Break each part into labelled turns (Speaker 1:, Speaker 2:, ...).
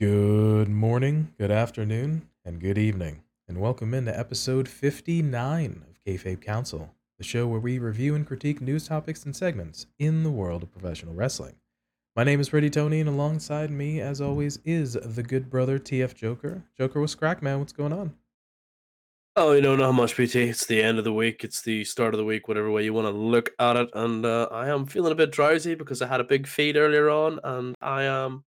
Speaker 1: Good morning, good afternoon, and good evening, and welcome into episode 59 of Kayfabe Kouncil, the show where we review and critique news topics and segments in the world of professional wrestling. My name is Pretty Tony, and alongside me, as always, is the good brother TF Joker. Joker, what's crack, man? What's going on?
Speaker 2: Oh, you know, not much, PT. It's the end of the week. It's the start of the week, whatever way you want to look at it. And uh, I am feeling a bit drowsy because I had a big feed earlier on, and I am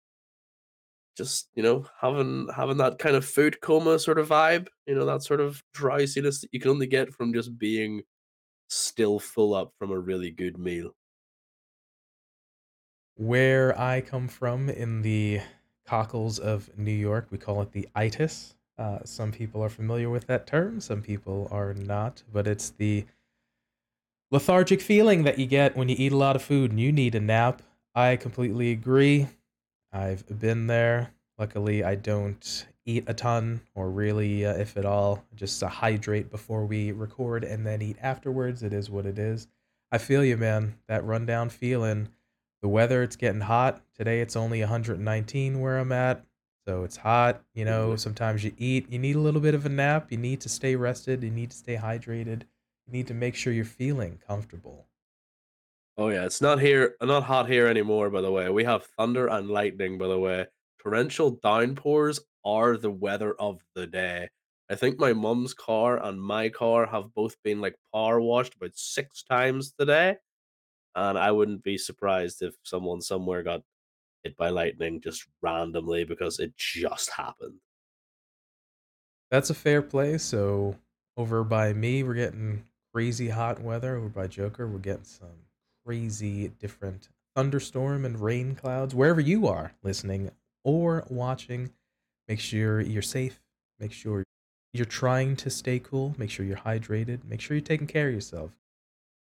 Speaker 2: just, you know, having having that kind of food coma sort of vibe. You know, that sort of drowsiness that you can only get from just being still full up from a really good meal.
Speaker 1: Where I come from in the cockles of New York, we call it the itis. Uh, some people are familiar with that term, some people are not, but it's the lethargic feeling that you get when you eat a lot of food and you need a nap. I completely agree. I've been there. Luckily, I don't eat a ton or really, uh, if at all, just to hydrate before we record and then eat afterwards. It is what it is. I feel you, man. That rundown feeling. The weather, it's getting hot. Today, it's only 119 where I'm at. So it's hot, you know, sometimes you eat, you need a little bit of a nap, you need to stay rested, you need to stay hydrated, you need to make sure you're feeling comfortable.
Speaker 2: Oh yeah, it's not here, not hot here anymore. By the way, we have thunder and lightning. By the way, torrential downpours are the weather of the day. I think my mum's car and my car have both been like power washed about six times today, and I wouldn't be surprised if someone somewhere got by lightning just randomly because it just happened.
Speaker 1: That's a fair play. So over by me, we're getting crazy hot weather. Over by Joker, we're getting some crazy different thunderstorm and rain clouds. Wherever you are listening or watching, make sure you're safe. Make sure you're trying to stay cool. Make sure you're hydrated. Make sure you're taking care of yourself.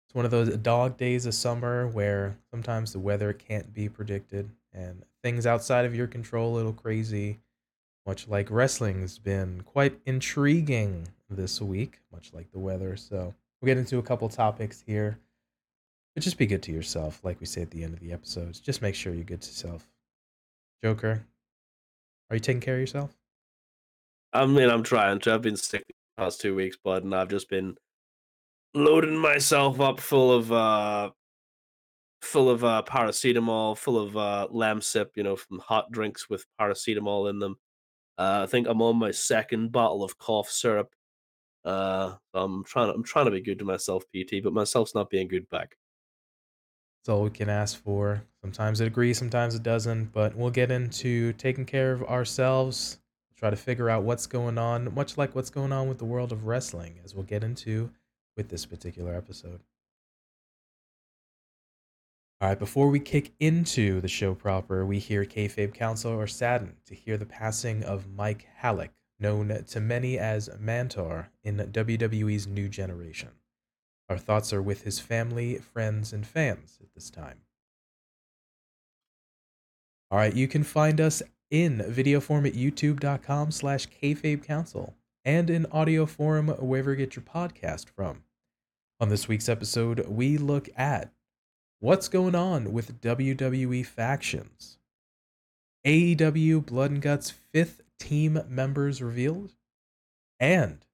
Speaker 1: It's one of those dog days of summer where sometimes the weather can't be predicted and things outside of your control a little crazy much like wrestling's been quite intriguing this week, much like the weather. So we'll get into a couple topics here. But just be good to yourself, like we say at the end of the episodes. Just make sure you're good to self. Joker, are you taking care of yourself?
Speaker 2: I mean, I'm trying to. I've been sick the past two weeks, bud, and I've just been loading myself up full of uh full of uh paracetamol, full of uh Lemsip, you know, from hot drinks with paracetamol in them. Uh, I think I'm on my second bottle of cough syrup. Uh, I'm trying. I'm trying to be good to myself, PT, but myself's not being good back.
Speaker 1: That's all we can ask for. Sometimes it agrees, sometimes it doesn't, but we'll get into taking care of ourselves, try to figure out what's going on, much like what's going on with the world of wrestling, as we'll get into with this particular episode. All right, before we kick into the show proper, we hear Kayfabe Kouncil are saddened to hear the passing of Mike Halac, known to many as Mantaur in WWE's New Generation. Our thoughts are with his family, friends, and fans at this time. All right, you can find us in video form at youtube.com slash kayfabe kouncil and in audio form wherever you get your podcast from. On this week's episode, we look at what's going on with WWE factions, AEW Blood and Guts fifth team members revealed, and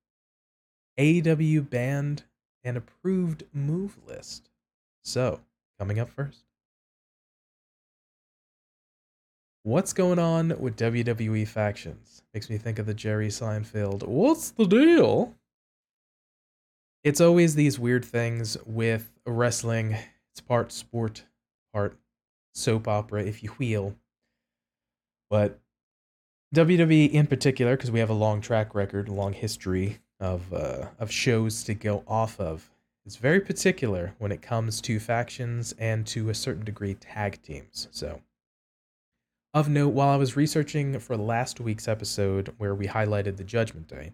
Speaker 1: AEW banned an approved move list. So, coming up first. What's going on with WWE factions? Makes me think of the Jerry Seinfeld. What's the deal? It's always these weird things with wrestling. It's part sport, part soap opera, if you will. But WWE in particular, because we have a long track record, a long history of uh, of shows to go off of, is very particular when it comes to factions and to a certain degree tag teams. So, of note, while I was researching for last week's episode where we highlighted the Judgment Day,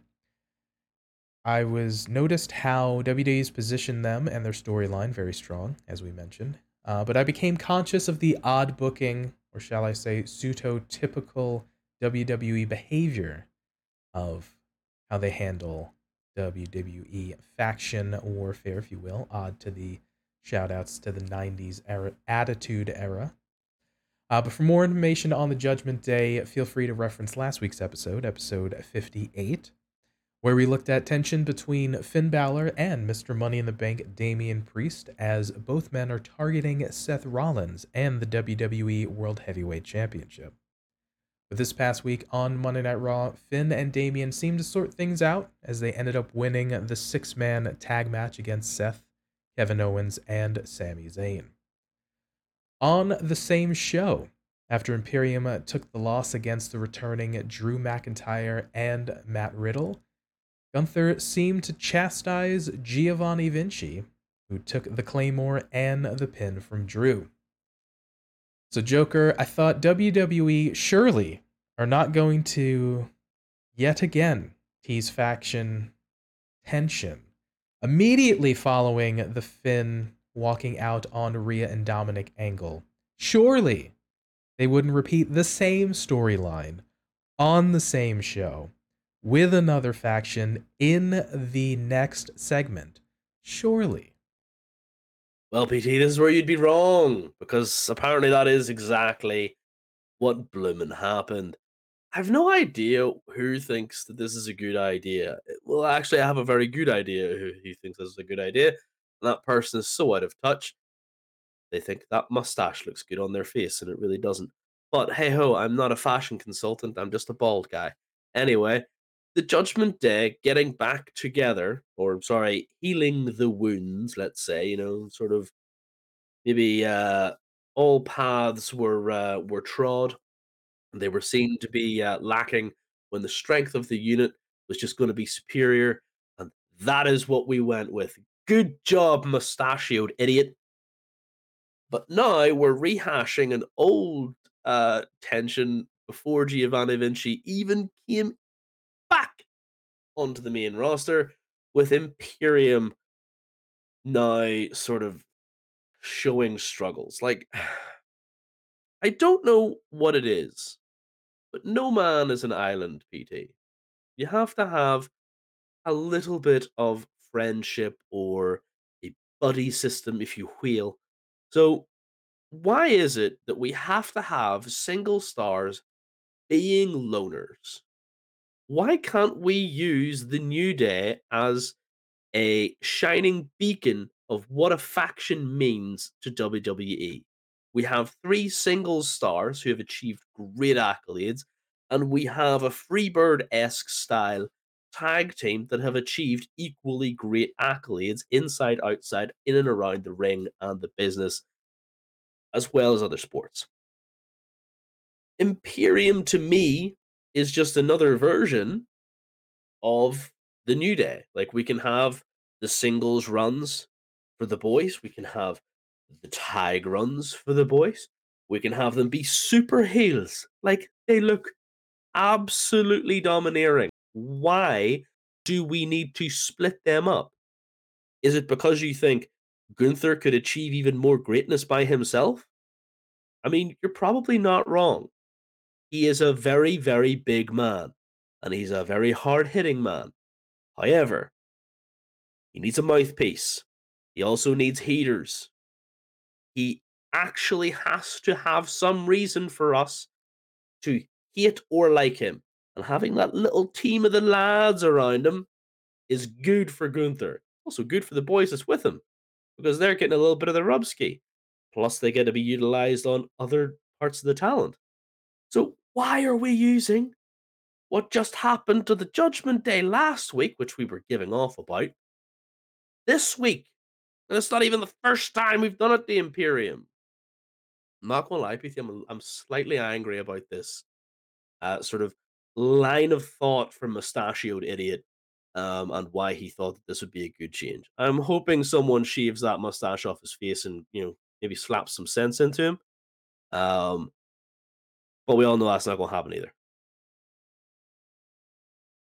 Speaker 1: I was noticed how WWE's positioned them and their storyline very strong, as we mentioned. Uh, but I became conscious of the odd booking, or shall I say, pseudo typical WWE behavior of how they handle WWE faction warfare, if you will, odd to the Shout outs to the 90s era, Attitude Era. Uh, but for more information on the Judgment Day, feel free to reference last week's episode, episode 58, where we looked at tension between Finn Balor and Mr. Money in the Bank Damian Priest, as both men are targeting Seth Rollins and the WWE World Heavyweight Championship. But this past week on Monday Night Raw, Finn and Damian seemed to sort things out as they ended up winning the six man tag match against Seth, Kevin Owens, and Sami Zayn. On the same show, after Imperium took the loss against the returning Drew McIntyre and Matt Riddle, Gunther seemed to chastise Giovanni Vinci, who took the Claymore and the pin from Drew. So, Joker, I thought WWE surely are not going to yet again tease faction tension immediately following the Finn walking out on Rhea and Dominic angle. Surely they wouldn't repeat the same storyline on the same show with another faction in the next segment. Surely.
Speaker 2: Well, PT, this is where you'd be wrong because apparently that is exactly what bloomin' happened. I've no idea who thinks that this is a good idea. Well, actually, I have a very good idea who, who thinks this is a good idea. And that person is so out of touch. They think that mustache looks good on their face, and it really doesn't. But hey ho, I'm not a fashion consultant. I'm just a bald guy. Anyway, the Judgment Day getting back together, or sorry, healing the wounds, let's say, you know, sort of maybe uh, all paths were uh, were trod. And they were seen to be uh, lacking when the strength of the unit was just going to be superior, and that is what we went with. Good job, mustachioed idiot. But now we're rehashing an old uh, tension before Giovanni Vinci even came back onto the main roster with Imperium now sort of showing struggles. Like, I don't know what it is, but no man is an island, PT. You have to have a little bit of friendship or a buddy system, if you will. So, why is it that we have to have single stars being loners? Why can't we use the New Day as a shining beacon of what a faction means to WWE? We have three singles stars who have achieved great accolades, and we have a Freebird esque style tag team that have achieved equally great accolades inside, outside, in and around the ring and the business, as well as other sports. Imperium to me is just another version of the New Day. Like we can have the singles runs for the boys, we can have the tag runs for the boys, we can have them be super heels. Like they look absolutely domineering. Why do we need to split them up? Is it because you think Gunther could achieve even more greatness by himself? I mean, you're probably not wrong. He is a very, very big man, and he's a very hard hitting man. However, he needs a mouthpiece. He also needs heaters. He actually has to have some reason for us to hate or like him. And having that little team of the lads around him is good for Gunther. Also good for the boys that's with him because they're getting a little bit of the rub ski. Plus, they get to be utilized on other parts of the talent. So why are we using what just happened to the Judgment Day last week, which we were giving off about, this week? And it's not even the first time we've done it, the Imperium. I'm not gonna lie with you, I'm, I'm slightly angry about this uh, sort of line of thought from mustachioed idiot um, and why he thought that this would be a good change. I'm hoping someone shaves that mustache off his face and you know maybe slaps some sense into him. Um, but we all know that's not going to happen either.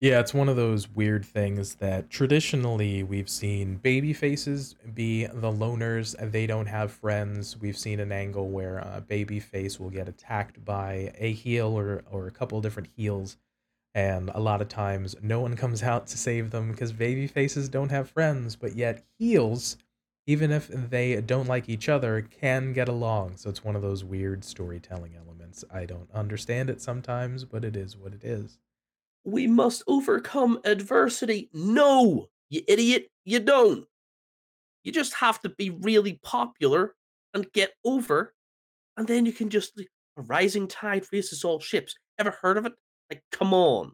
Speaker 1: Yeah, it's one of those weird things that traditionally we've seen baby faces be the loners uh, they don't have friends. We've seen an angle where a baby face will get attacked by a heel or, or a couple different heels. And a lot of times no one comes out to save them because baby faces don't have friends, but yet heels even if they don't like each other, can get along. So it's one of those weird storytelling elements. I don't understand it sometimes, but it is what it is.
Speaker 2: We must overcome adversity. No, you idiot, you don't. You just have to be really popular and get over, and then you can just a rising tide raises all ships. Ever heard of it? Like, come on.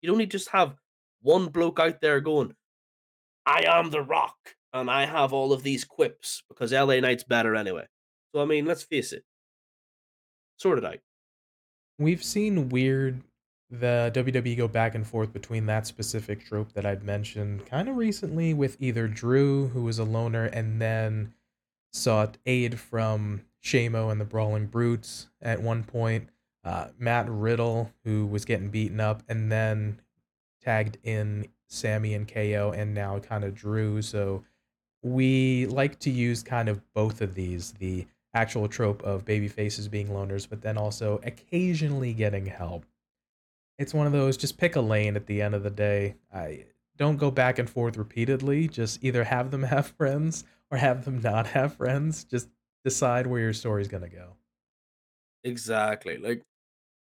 Speaker 2: You don't need to just have one bloke out there going, I am the rock and I have all of these quips because LA Knight's better anyway. So I mean, let's face it. Sort it out.
Speaker 1: We've seen weird the WWE go back and forth between that specific trope that I'd mentioned kind of recently with either Drew, who was a loner, and then sought aid from Shamo and the Brawling Brutes at one point, uh, Matt Riddle, who was getting beaten up, and then tagged in Sami and KO, and now kind of Drew. So we like to use kind of both of these the actual trope of baby faces being loners, but then also occasionally getting help. It's one of those just pick a lane at the end of the day. I don't go back and forth repeatedly. Just either have them have friends or have them not have friends. Just decide where your story's to go.
Speaker 2: Exactly. Like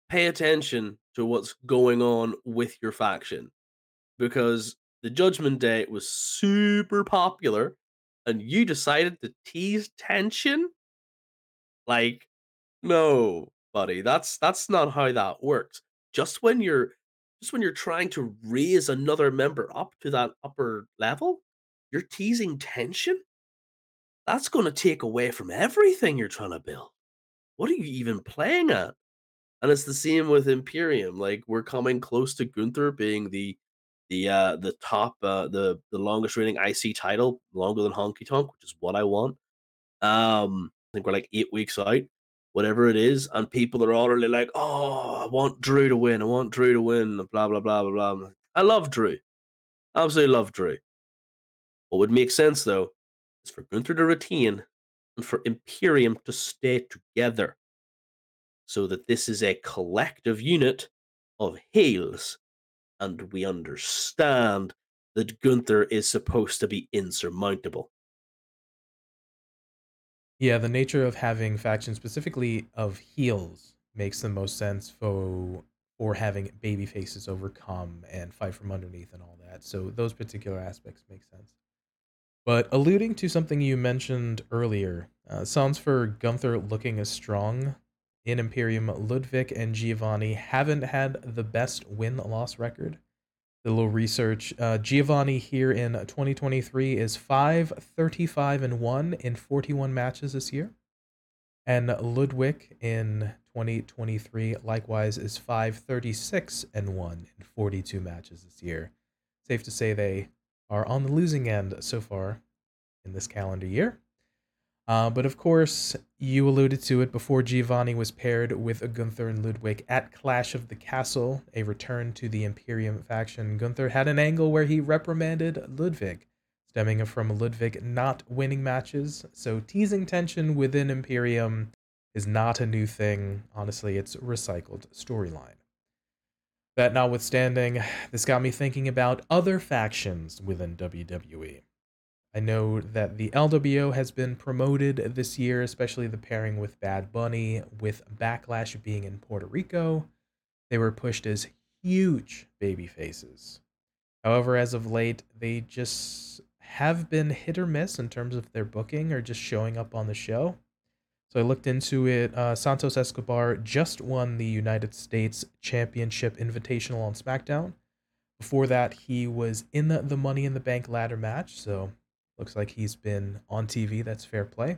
Speaker 2: pay attention to what's going on with your faction because the Judgment Day was super popular and you decided to tease tension? Like, no, buddy, that's that's not how that works. Just when you're just when you're trying to raise another member up to that upper level, you're teasing tension? That's going to take away from everything you're trying to build. What are you even playing at? And it's the same with Imperium. Like we're coming close to Gunther being the the uh the top uh the the longest reigning IC title, longer than Honky Tonk, which is what I want. Um, think we're like eight weeks out, whatever it is, and people are already like, "Oh, I want Drew to win. I want Drew to win." Blah blah blah blah blah. I love Drew, absolutely love Drew. What would make sense though is for Gunther to retain and for Imperium to stay together, so that this is a collective unit of heels and we understand that Gunther is supposed to be insurmountable.
Speaker 1: Yeah, the nature of having factions, specifically of heels, makes the most sense for for having baby faces overcome and fight from underneath and all that. So those particular aspects make sense. But alluding to something you mentioned earlier, uh, sounds for Gunther looking as strong in Imperium, Ludwig and Giovanni haven't had the best win loss record. The little research uh, Giovanni here in 2023 is 5 35 and 1 in 41 matches this year. And Ludwig in 2023 likewise is 5 36 and 1 in 42 matches this year. Safe to say they are on the losing end so far in this calendar year. Uh, but of course, you alluded to it before Giovanni was paired with Gunther and Ludwig at Clash of the Castle, a return to the Imperium faction. Gunther had an angle where he reprimanded Ludwig, stemming from Ludwig not winning matches. So teasing tension within Imperium is not a new thing. Honestly, it's recycled storyline. That notwithstanding, this got me thinking about other factions within WWE. I know that the LWO has been promoted this year, especially the pairing with Bad Bunny, with Backlash being in Puerto Rico. They were pushed as huge baby faces. However, as of late, they just have been hit or miss in terms of their booking or just showing up on the show. So I looked into it. Uh, Santos Escobar just won the United States Championship Invitational on SmackDown. Before that, he was in the, the Money in the Bank ladder match. So Looks like he's been on TV. That's fair play.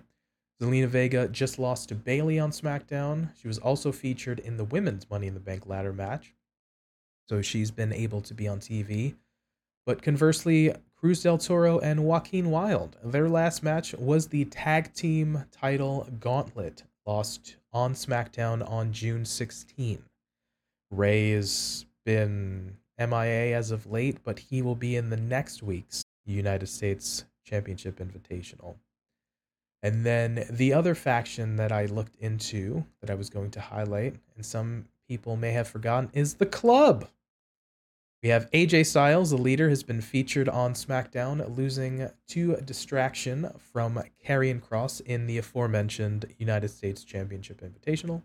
Speaker 1: Zelina Vega just lost to Bayley on SmackDown. She was also featured in the women's Money in the Bank ladder match. So she's been able to be on TV. But conversely, Cruz del Toro and Joaquin Wilde, their last match was the tag team title gauntlet, lost on SmackDown on June 16. Rey has been MIA as of late, but he will be in the next week's United States Championship Invitational. And then the other faction that I looked into that I was going to highlight, and some people may have forgotten, is the club. We have AJ Styles, the leader, has been featured on SmackDown, losing to distraction from Karrion Kross in the aforementioned United States Championship Invitational.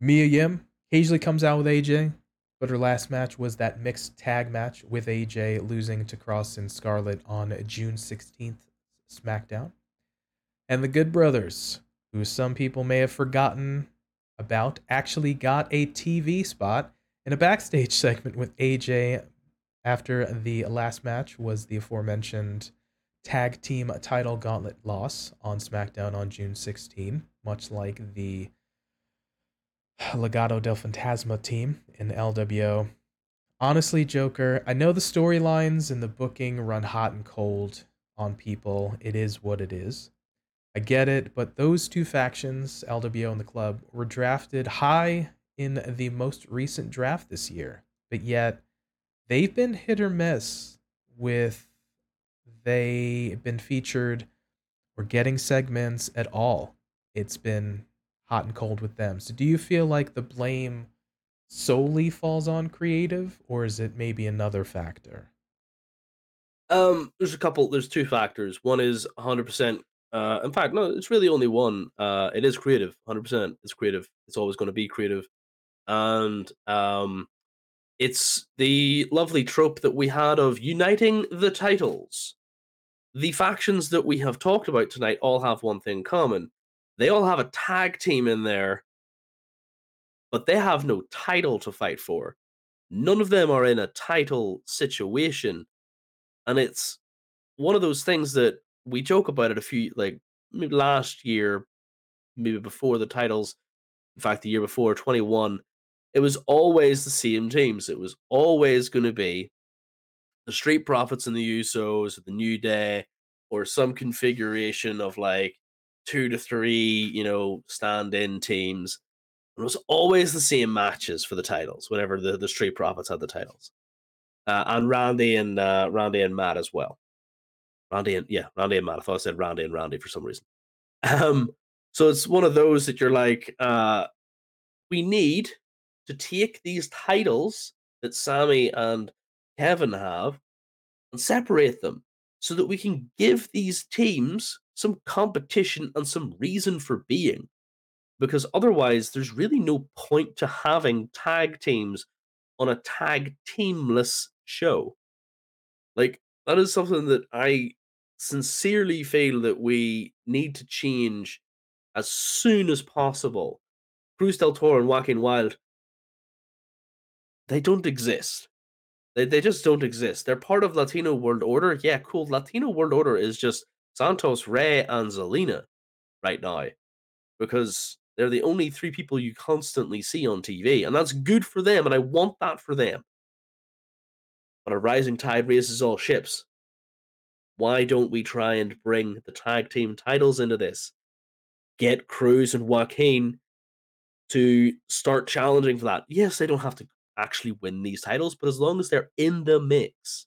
Speaker 1: Mia Yim occasionally comes out with AJ, but her last match was that mixed tag match with AJ losing to Kross and Scarlett on June 16th SmackDown. And the Good Brothers, who some people may have forgotten about, actually got a TV spot in a backstage segment with AJ after the last match was the aforementioned tag team title gauntlet loss on SmackDown on June 16, much like the Legado del Fantasma team in LWO. Honestly, Joker, I know the storylines and the booking run hot and cold on people. It is what it is. I get it, but those two factions, LWO and the club, were drafted high in the most recent draft this year. But yet, they've been hit or miss with they've been featured or getting segments at all. It's been hot and cold with them. So do you feel like the blame solely falls on creative or is it maybe another factor?
Speaker 2: Um, there's a couple. There's two factors. One is 100. percent uh, In fact, no, it's really only one. Uh, it is creative. 100. percent It's creative. It's always going to be creative, and um, it's the lovely trope that we had of uniting the titles. The factions that we have talked about tonight all have one thing common. They all have a tag team in there, but they have no title to fight for. None of them are in a title situation and it's one of those things that we joke about it a few like maybe last year, maybe before the titles. In fact, the year before, 21, it was always the same teams. It was always going to be the Street Profits and the Usos, the New Day, or some configuration of like two to three, you know, stand-in teams. It was always the same matches for the titles whenever the, the Street Profits had the titles uh, and Randy and uh, Randy and Matt as well. Randy and yeah, Randy and Matt. I thought I said Randy and Randy for some reason. Um, so it's one of those that you're like, uh, we need to take these titles that Sami and Kevin have and separate them so that we can give these teams some competition and some reason for being. Because otherwise, there's really no point to having tag teams on a tag teamless show. Like that is something that I sincerely feel that we need to change as soon as possible. Cruz del Toro and Joaquin Wilde, they don't exist. They, they just don't exist. They're part of Latino World Order. Yeah, cool. Latino World Order is just Santos, Rey, and Zelina right now because they're the only three people you constantly see on TV, and that's good for them, and I want that for them. But a rising tide raises all ships. Why don't we try and bring the tag team titles into this? Get Cruz and Joaquin to start challenging for that. Yes, they don't have to actually win these titles, but as long as they're in the mix,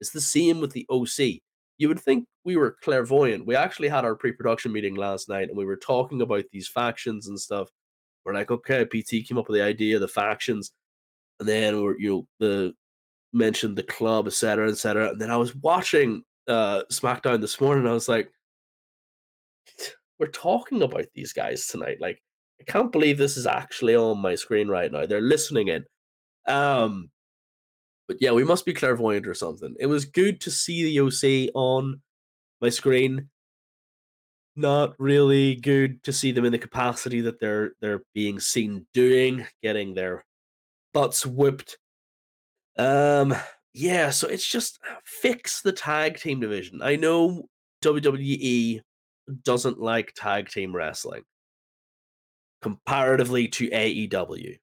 Speaker 2: it's the same with the OC you would think we were clairvoyant. We actually had our pre-production meeting last night, and we were talking about these factions and stuff. We're like, okay, PT came up with the idea of the factions, and then we're you know the mentioned the club, etc., etc. And then I was watching uh SmackDown this morning. and I was like, we're talking about these guys tonight. Like, I can't believe this is actually on my screen right now. They're listening in. Um, but yeah, we must be clairvoyant or something. It was good to see the OC on my screen. Not really good to see them in the capacity that they're they're being seen doing, getting their butts whipped. Um, yeah, so it's just fix the tag team division. I know WWE doesn't like tag team wrestling comparatively to AEW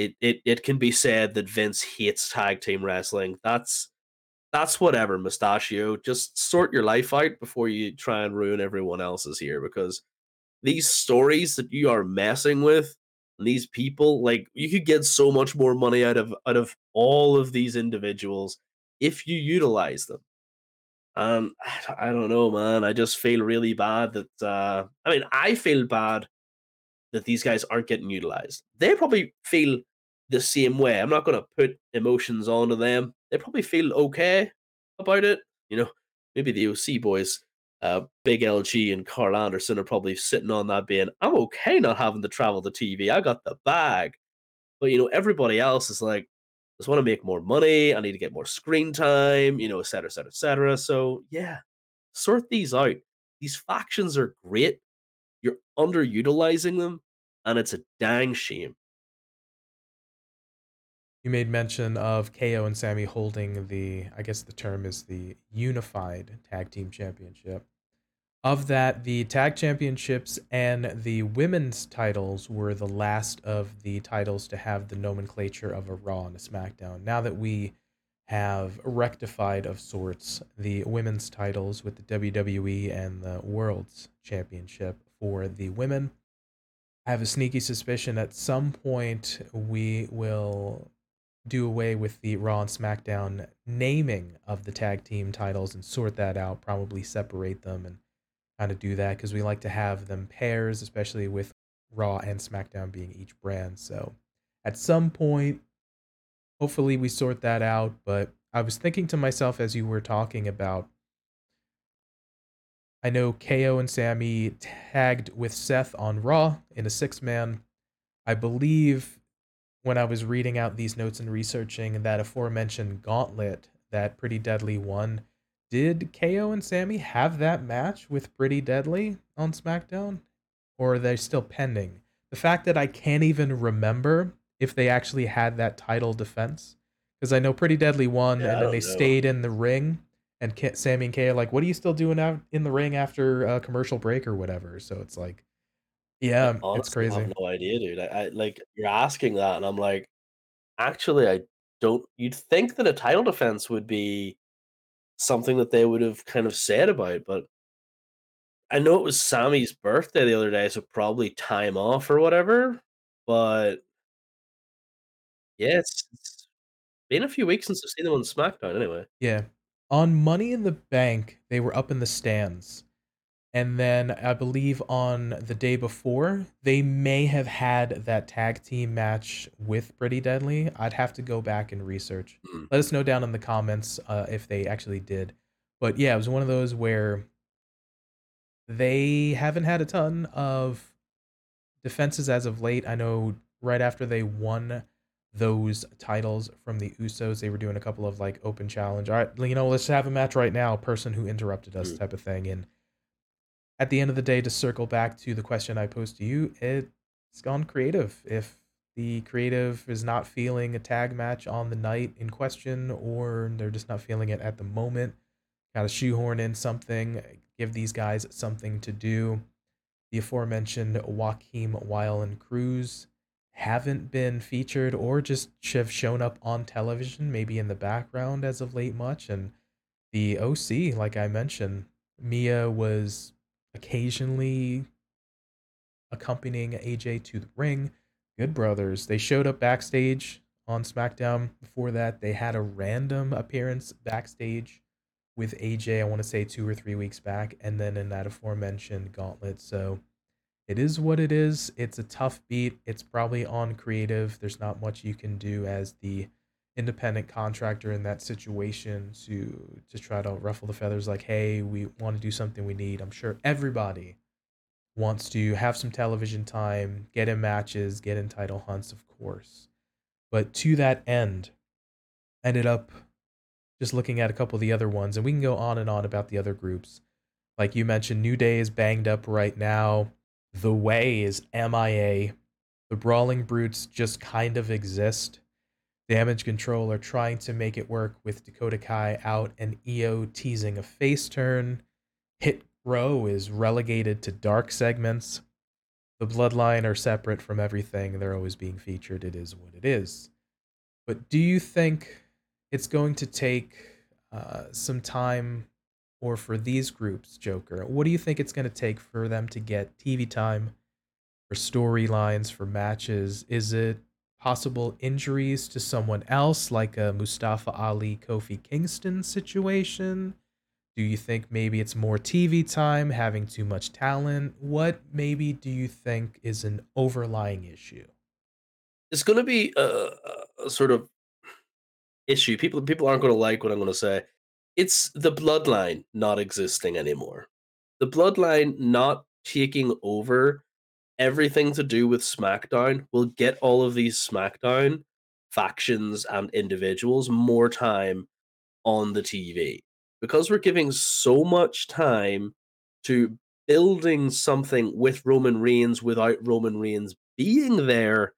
Speaker 2: it, it it can be said that Vince hates tag team wrestling. That's that's whatever, Mustachio. Just sort your life out before you try and ruin everyone else's here because these stories that you are messing with and these people, like you could get so much more money out of out of all of these individuals if you utilize them. Um, I don't know, man. I just feel really bad that uh I mean I feel bad that these guys aren't getting utilized. They probably feel the same way. I'm not gonna put emotions onto them. They probably feel okay about it. You know, maybe the OC boys, uh, Big LG and Karl Anderson are probably sitting on that being, I'm okay not having to travel to TV. I got the bag. But you know, everybody else is like, I just want to make more money. I need to get more screen time, you know, et cetera, et cetera, et cetera. So yeah, sort these out. These factions are great. You're underutilizing them, and it's a dang shame.
Speaker 1: You made mention of KO and Sami holding the, I guess the term is the unified tag team championship. Of that, the tag championships and the women's titles were the last of the titles to have the nomenclature of a Raw and a SmackDown. Now that we have rectified of sorts the women's titles with the WWE and the World's Championship for the women, I have a sneaky suspicion at some point we will do away with the Raw and SmackDown naming of the tag team titles and sort that out, probably separate them and kind of do that because we like to have them pairs, especially with Raw and SmackDown being each brand. So at some point, hopefully we sort that out. But I was thinking to myself as you were talking about. I know KO and Sami tagged with Seth on Raw in a six man. I believe when I was reading out these notes and researching that aforementioned gauntlet that Pretty Deadly won, did KO and Sami have that match with Pretty Deadly on SmackDown? Or are they still pending? The fact that I can't even remember if they actually had that title defense. Because I know Pretty Deadly won
Speaker 2: Yeah,
Speaker 1: and then they
Speaker 2: know.
Speaker 1: stayed in the ring. And Sami and KO are like, what are you still doing out in the ring after a commercial break or whatever? So it's like,
Speaker 2: I
Speaker 1: yeah, it's
Speaker 2: honestly
Speaker 1: crazy.
Speaker 2: have no idea, dude. I, I like you're asking that, and I'm like, actually, I don't. You'd think that a title defense would be something that they would have kind of said about, but I know it was Sami's birthday the other day, so probably time off or whatever. But yeah, it's, it's been a few weeks since I've seen them on SmackDown. Anyway,
Speaker 1: Yeah. On Money in the Bank, they were up in the stands. And then I believe on the day before, they may have had that tag team match with Pretty Deadly. I'd have to go back and research.
Speaker 2: Mm.
Speaker 1: Let us know down in the comments uh, if they actually did. But yeah, it was one of those where they haven't had a ton of defenses as of late. I know right after they won those titles from the Usos, they were doing a couple of like open challenge. All right, you know, let's have a match right now. Person who interrupted us,
Speaker 2: Mm.
Speaker 1: type of thing. And at the end of the day, to circle back to the question I posed to you, it's gone creative. If the creative is not feeling a tag match on the night in question, or they're just not feeling it at the moment, got to shoehorn in something, give these guys something to do. The aforementioned Joaquin Wilde and Cruz haven't been featured or just have shown up on television, maybe in the background as of late much. And the OC, like I mentioned, Mia was occasionally accompanying AJ to the ring. Good brothers. They showed up backstage on SmackDown. Before that, they had a random appearance backstage with AJ, I want to say two or three weeks back, and then in that aforementioned gauntlet. So it is what it is. It's a tough beat. It's probably on creative. There's not much you can do as the independent contractor in that situation to to try to ruffle the feathers like hey we want to do something we need. I'm sure everybody wants to have some television time get in matches get in title hunts of course. But to that end ended up just looking at a couple of the other ones and we can go on and on about the other groups. Like you mentioned new day is banged up right now. The way is mia the brawling brutes just kind of exist Damage Control are trying to make it work with Dakota Kai out and IYO teasing a face turn. Hit Row is relegated to dark segments. The Bloodline are separate from everything. They're always being featured. It is what it is. But do you think it's going to take uh, some time, or for these groups, Joker? What do you think it's going to take for them to get TV time, for storylines, for matches? Is it possible injuries to someone else, like a Mustafa Ali Kofi Kingston situation? Do you think maybe it's more TV time, having too much talent? What maybe do you think is an overlying issue?
Speaker 2: it's going to be a, a sort of issue. People people aren't going to like what I'm going to say. It's the bloodline not existing anymore. The bloodline not taking over everything to do with SmackDown will get all of these SmackDown factions and individuals more time on the TV because we're giving so much time to building something with Roman Reigns without Roman Reigns being there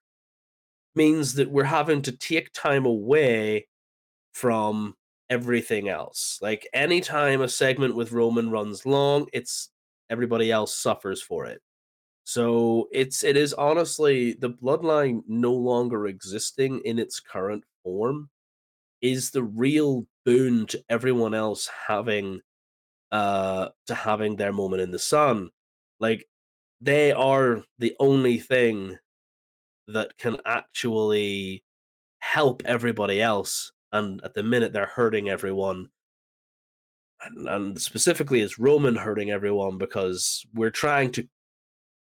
Speaker 2: means that we're having to take time away from everything else. Like anytime a segment with Roman runs long, it's everybody else suffers for it. So it's it is honestly the bloodline no longer existing in its current form is the real boon to everyone else having uh to having their moment in the sun. Like they are the only thing that can actually help everybody else and at the minute they're hurting everyone and, and specifically is roman hurting everyone because we're trying to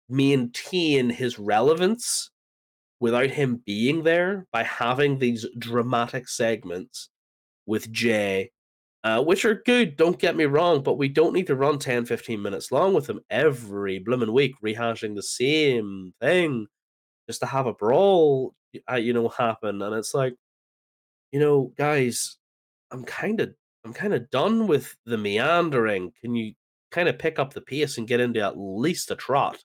Speaker 2: maintain his relevance without him being there by having these dramatic segments with Jey uh, which are good don't get me wrong but we don't need to run 10 15 minutes long with him every blooming week rehashing the same thing just to have a brawl, uh, you know, happen. And it's like, you know, guys, I'm kind of, I'm kind of done with the meandering. Can you kind of pick up the pace and get into at least a trot?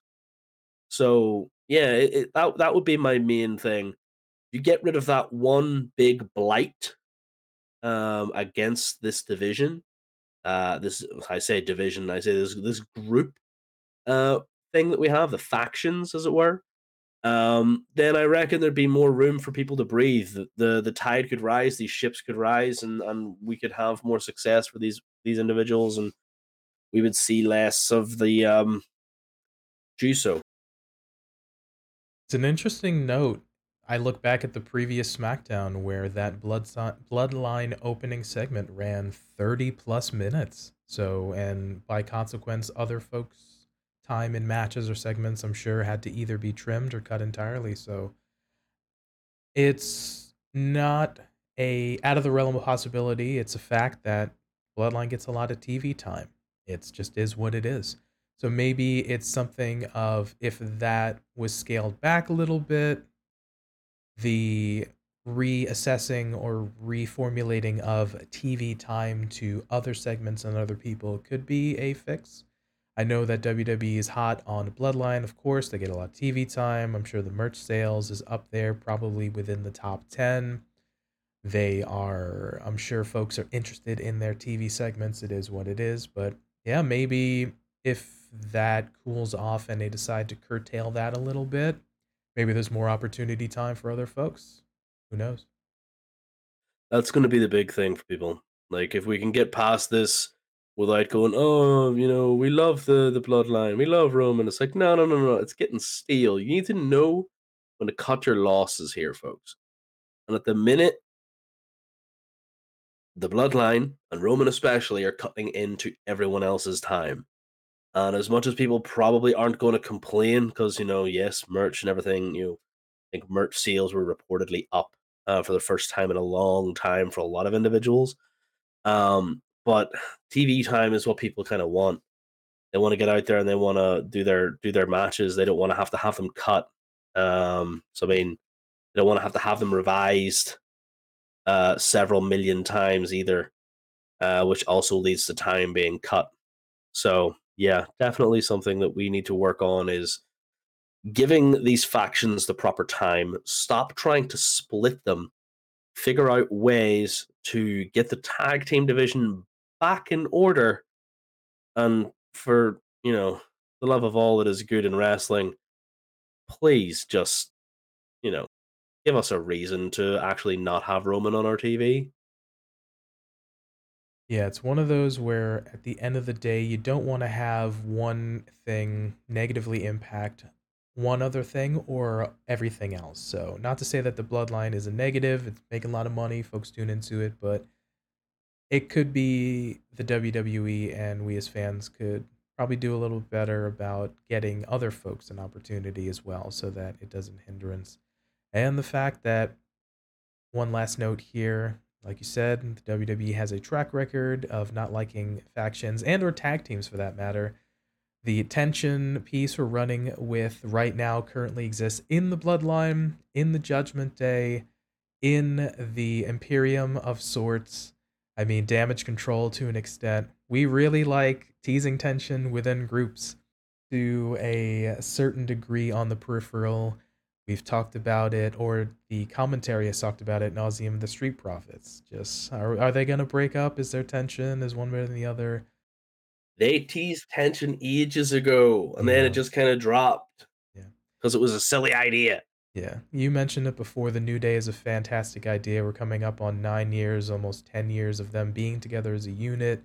Speaker 2: So yeah, it, it, that that would be my main thing. You get rid of that one big blight um, against this division. Uh, this I say division, I say this this group uh, thing that we have, the factions, as it were um, then I reckon there'd be more room for people to breathe. The, the the tide could rise, these ships could rise, and and we could have more success for these these individuals, and we would see less of the um, Juso.
Speaker 1: It's an interesting note. I look back at the previous SmackDown where that blood bloodline opening segment ran 30 plus minutes. So, and by consequence, other folks time in matches or segments, I'm sure, had to either be trimmed or cut entirely. So it's not a out of the realm of possibility. It's a fact that Bloodline gets a lot of TV time. It's just is what it is. So maybe it's something of if that was scaled back a little bit, the reassessing or reformulating of TV time to other segments and other people could be a fix. I know that WWE is hot on Bloodline, of course. They get a lot of TV time. I'm sure the merch sales is up there, probably within the top 10. They are, I'm sure folks are interested in their TV segments. It is what it is. But yeah, maybe if that cools off and they decide to curtail that a little bit, maybe there's more opportunity time for other folks. Who knows?
Speaker 2: That's going to be the big thing for people. Like, if we can get past this without going, oh, you know, we love the the bloodline, we love Roman. It's like, no, no, no, no, it's getting stale. You need to know when to cut your losses here, folks. And at the minute, the bloodline and Roman especially are cutting into everyone else's time. And as much as people probably aren't going to complain, because you know, yes, merch and everything, you know, I think merch sales were reportedly up uh, for the first time in a long time for a lot of individuals. Um, but TV time is what people kind of want. They want to get out there and they want to do their do their matches. They don't want to have to have them cut. Um, so I mean, they don't want to have to have them revised uh, several million times either, uh, which also leads to time being cut. So yeah, definitely something that we need to work on is giving these factions the proper time. Stop trying to split them. Figure out ways to get the tag team division back in order. And for, you know, the love of all that is good in wrestling, please just, you know, give us a reason to actually not have Roman on our TV.
Speaker 1: Yeah, it's one of those where at the end of the day, you don't want to have one thing negatively impact one other thing or everything else. So, not to say that the bloodline is a negative, it's making a lot of money, folks tune into it, but it could be the WWE and we as fans could probably do a little better about getting other folks an opportunity as well so that it doesn't hindrance And the fact that, one last note here, like you said, the WWE has a track record of not liking factions and or tag teams for that matter. The tension piece we're running with right now currently exists in the Bloodline, in the Judgment Day, in the Imperium of sorts. I mean, damage control to an extent. We really like teasing tension within groups to a certain degree on the peripheral. We've talked about it, or the commentary has talked about it nauseum. The Street Profits. Just are, are they going to break up? Is there tension? Is one better than the other?
Speaker 2: They teased tension ages ago, and yeah. then it just kind of dropped.
Speaker 1: Yeah,
Speaker 2: because it was a silly idea.
Speaker 1: Yeah, you mentioned it before. The New Day is a fantastic idea. We're coming up on nine years, almost 10 years of them being together as a unit.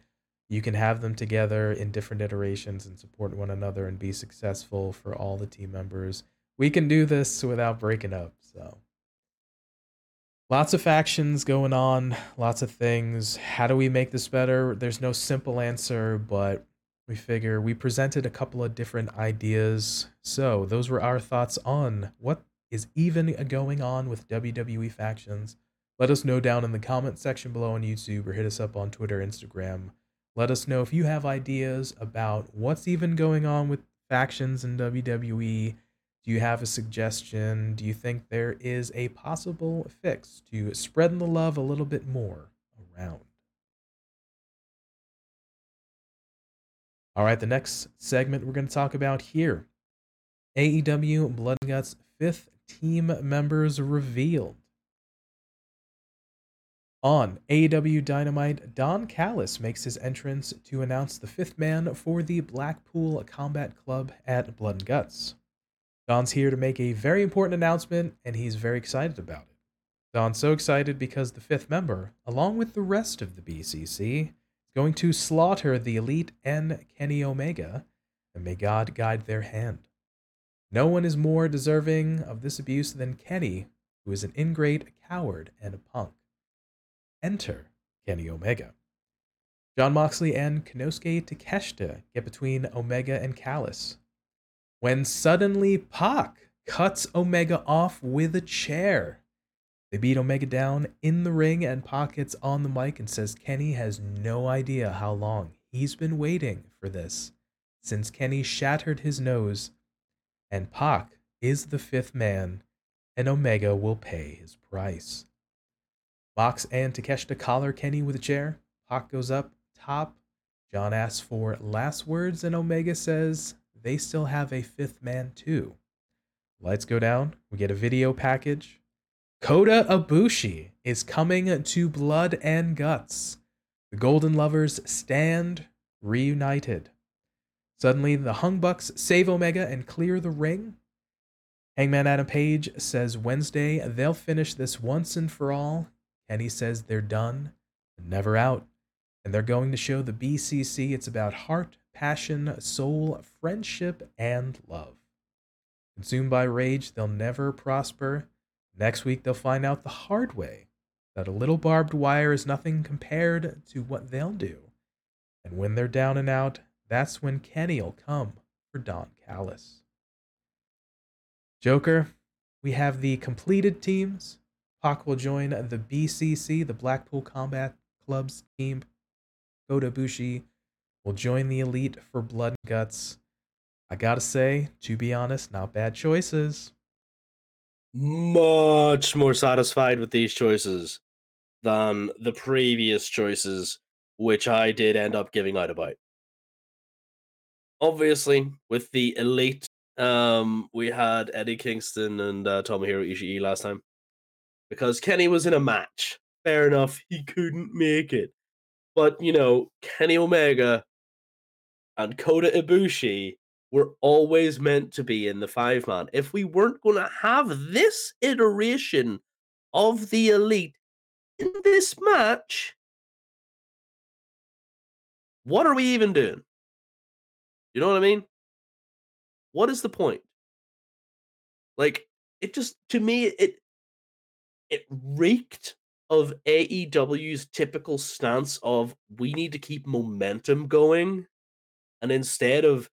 Speaker 1: You can have them together in different iterations and support one another and be successful for all the team members. We can do this without breaking up. So, lots of factions going on, lots of things. How do we make this better? There's no simple answer, but we figure we presented a couple of different ideas. So, those were our thoughts on what is even going on with WWE factions. Let us know down in the comment section below on YouTube or hit us up on Twitter, Instagram. Let us know if you have ideas about what's even going on with factions in WWE. Do you have a suggestion? Do you think there is a possible fix to spreading the love a little bit more around? All right, the next segment we're going to talk about here AEW Blood and Guts fifth team members revealed. On AEW Dynamite, Don Callis makes his entrance to announce the fifth man for the Blackpool Combat Club at Blood and Guts. Don's here to make a very important announcement, and he's very excited about it. Don's so excited because the fifth member, along with the rest of the BCC, is going to slaughter the Elite and Kenny Omega, and may God guide their hand. No one is more deserving of this abuse than Kenny, who is an ingrate, a coward, and a punk. Enter Kenny Omega. Jon Moxley and Konosuke Takeshita get between Omega and Callis. When suddenly Pac cuts Omega off with a chair. They beat Omega down in the ring, and Pac gets on the mic and says Kenny has no idea how long he's been waiting for this since Kenny shattered his nose and Pac is the fifth man, and Omega will pay his price. Mox and Takeshita collar Kenny with a chair. Pac goes up top. Jon asks for last words, and Omega says they still have a fifth man too. Lights go down. We get a video package. Kota Ibushi is coming to Blood and Guts. The Golden Lovers stand reunited. Suddenly, the Young Bucks save Omega and clear the ring. Hangman Adam Page says Wednesday they'll finish this once and for all. And he says they're done, never out. And they're going to show the BCC it's about heart, passion, soul, friendship, and love. Consumed by rage, they'll never prosper. Next week, they'll find out the hard way that a little barbed wire is nothing compared to what they'll do. And when they're down and out, that's when Kenny'll come for Don Callis. Joker, we have the completed teams. Pac will join the BCC, the Blackpool Combat Club's team. Kota Ibushi will join the Elite for Blood and Guts. I gotta say, to be honest, not bad choices.
Speaker 2: Much more satisfied with these choices than the previous choices, which I did end up giving out about obviously with the elite, um, we had Eddie Kingston and uh, Tomohiro Ishii last time because Kenny was in a match. Fair enough, he couldn't make it, but you know Kenny Omega and Kota Ibushi were always meant to be in the five man. If we weren't going to have this iteration of the elite in this match, what are we even doing? You know what I mean? What is the point? Like it just to me it it reeked of AEW's typical stance of we need to keep momentum going and instead of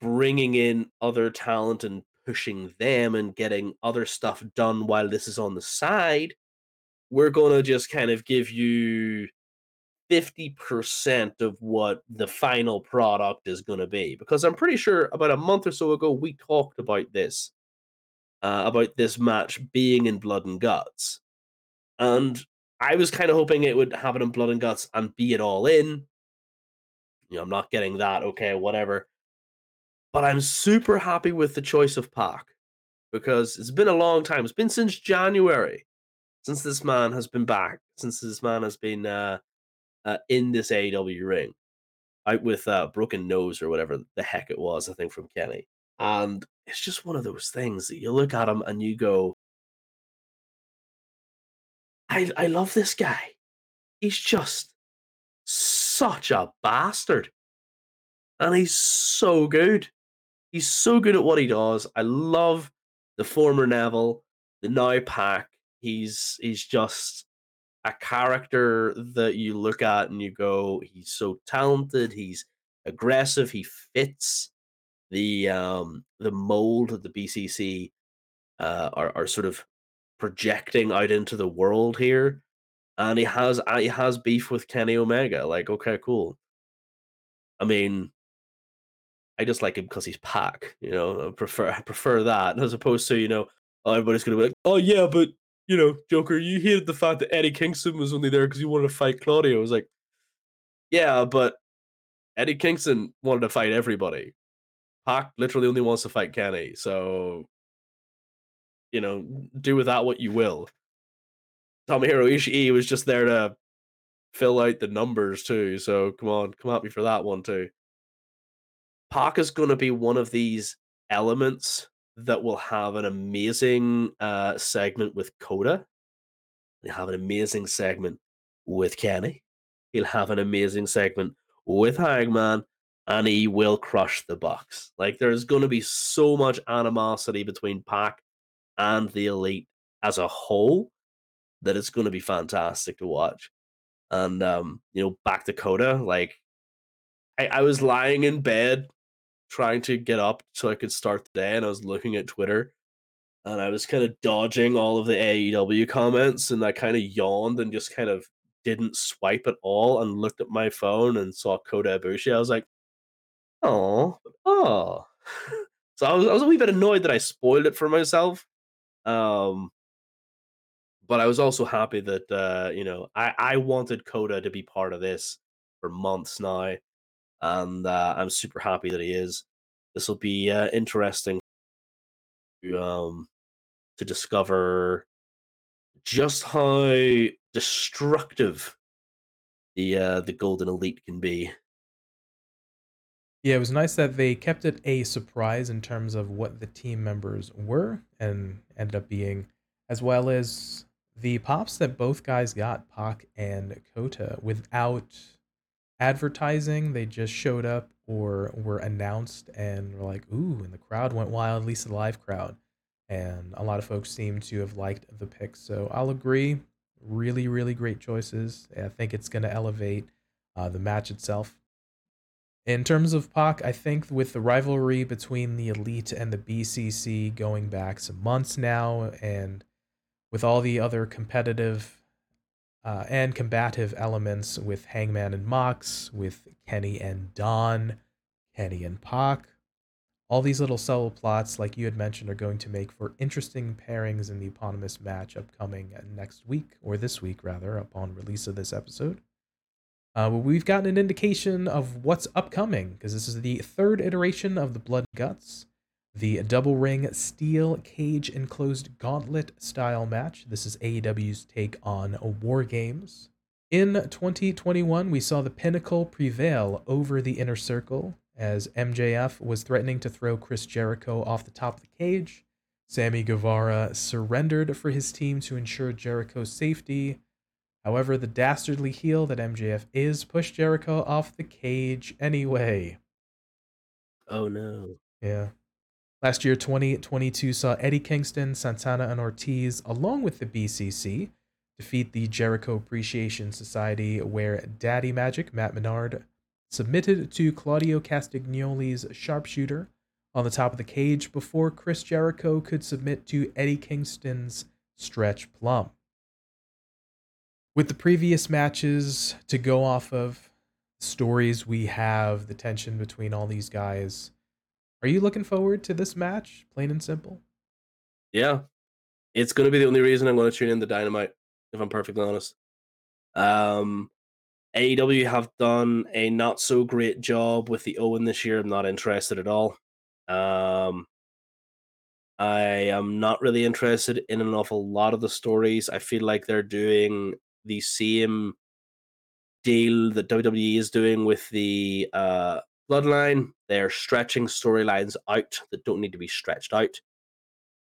Speaker 2: bringing in other talent and pushing them and getting other stuff done while this is on the side. We're going to just kind of give you 50% of what the final product is going to be. Because I'm pretty sure about a month or so ago, we talked about this, uh, about this match being in Blood and Guts. And I was kind of hoping it would it in Blood and Guts and be it all in. You know, I'm not getting that. Okay, whatever. But I'm super happy with the choice of Pac because it's been a long time. It's been since January since this man has been back, since this man has been uh, uh, in this AEW ring, out with uh, broken nose or whatever the heck it was, I think from Kenny. And it's just one of those things that you look at him and you go, I I love this guy. He's just such a bastard. And he's so good. He's so good at what he does. I love the former Neville, the now Pac. He's he's just a character that you look at and you go, he's so talented, he's aggressive, he fits the um the mold of the BCC uh, are are sort of projecting out into the world here, and he has he has beef with Kenny Omega. Like, okay, cool. I mean, I just like him because he's Pac. You know, I prefer I prefer that as opposed to you know oh, everybody's gonna be like, oh yeah, but you know, Joker, you hated the fact that Eddie Kingston was only there because you wanted to fight Claudio. I was like, yeah, but Eddie Kingston wanted to fight everybody. Pac literally only wants to fight Kenny, so you know, do with that what you will. Tomohiro Ishii was just there to fill out the numbers too. So come on, come at me for that one too. Is going to be one of these elements that will have an amazing uh, segment with Kota. He'll have an amazing segment with Kenny. He'll have an amazing segment with Hangman, and he will crush the Bucks. Like there's going to be so much animosity between Pac and the Elite as a whole that it's going to be fantastic to watch. And um, you know, back to Kota, like I, I was lying in bed trying to get up so I could start the day, and I was looking at Twitter, and I was kind of dodging all of the AEW comments, and I kind of yawned and just kind of didn't swipe at all, and looked at my phone and saw Kota Ibushi. I was like, oh, oh. so I was I was a wee bit annoyed that I spoiled it for myself. Um, but I was also happy that uh, you know I I wanted Kota to be part of this for months now and uh, I'm super happy that he is. This will be uh, interesting to, um, to discover just how destructive the uh, the Golden Elite can be.
Speaker 1: Yeah, it was nice that they kept it a surprise in terms of what the team members were and ended up being, as well as the pops that both guys got, Pac and Kota, without advertising. They just showed up or were announced and were like, ooh, and the crowd went wild, at least the live crowd. And a lot of folks seem to have liked the picks. So I'll agree. Really, really great choices. I think it's going to elevate uh, the match itself. In terms of Pac, I think with the rivalry between the Elite and the BCC going back some months now, and with all the other competitive uh, and combative elements with Hangman and Mox, with Kenny and Don, Kenny and Pac. All these little subtle plots, like you had mentioned, are going to make for interesting pairings in the eponymous match upcoming next week, or this week rather, upon release of this episode. Uh, we've gotten an indication of what's upcoming, because this is the third iteration of the Blood Guts the double ring steel cage enclosed gauntlet style match. This is AEW's take on War Games. In 2021, we saw the Pinnacle prevail over the Inner Circle as MJF was threatening to throw Chris Jericho off the top of the cage. Sammy Guevara surrendered for his team to ensure Jericho's safety. However, the dastardly heel that MJF is pushed Jericho off the cage anyway.
Speaker 2: Oh no.
Speaker 1: Yeah. Last year, 2022 saw Eddie Kingston, Santana, and Ortiz, along with the BCC, defeat the Jericho Appreciation Society, where Daddy Magic, Matt Menard, submitted to Claudio Castagnoli's sharpshooter on the top of the cage before Chris Jericho could submit to Eddie Kingston's Stretch Plum. With the previous matches to go off of, stories we have, the tension between all these guys, are you looking forward to this match, plain and simple?
Speaker 2: Yeah. It's going to be the only reason I'm going to tune in the Dynamite, if I'm perfectly honest. Um, AEW have done a not so great job with the Owen this year. I'm not interested at all. Um, I am not really interested in an awful lot of the stories. I feel like they're doing the same deal that WWE is doing with the uh, Bloodline. They're stretching storylines out that don't need to be stretched out.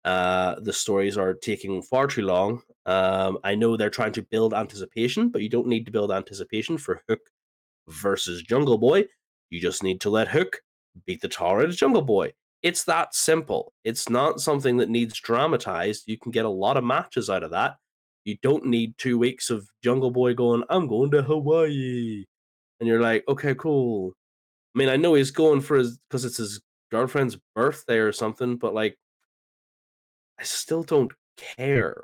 Speaker 2: Uh, the stories are taking far too long. Um, I know they're trying to build anticipation, but you don't need to build anticipation for Hook versus Jungle Boy. You just need to let Hook beat the tar out of Jungle Boy. It's that simple. It's not something that needs dramatized. You can get a lot of matches out of that. You don't need two weeks of Jungle Boy going, I'm going to Hawaii. And you're like, okay, cool. I mean, I know he's going for his, because it's his girlfriend's birthday or something, but like, I still don't care.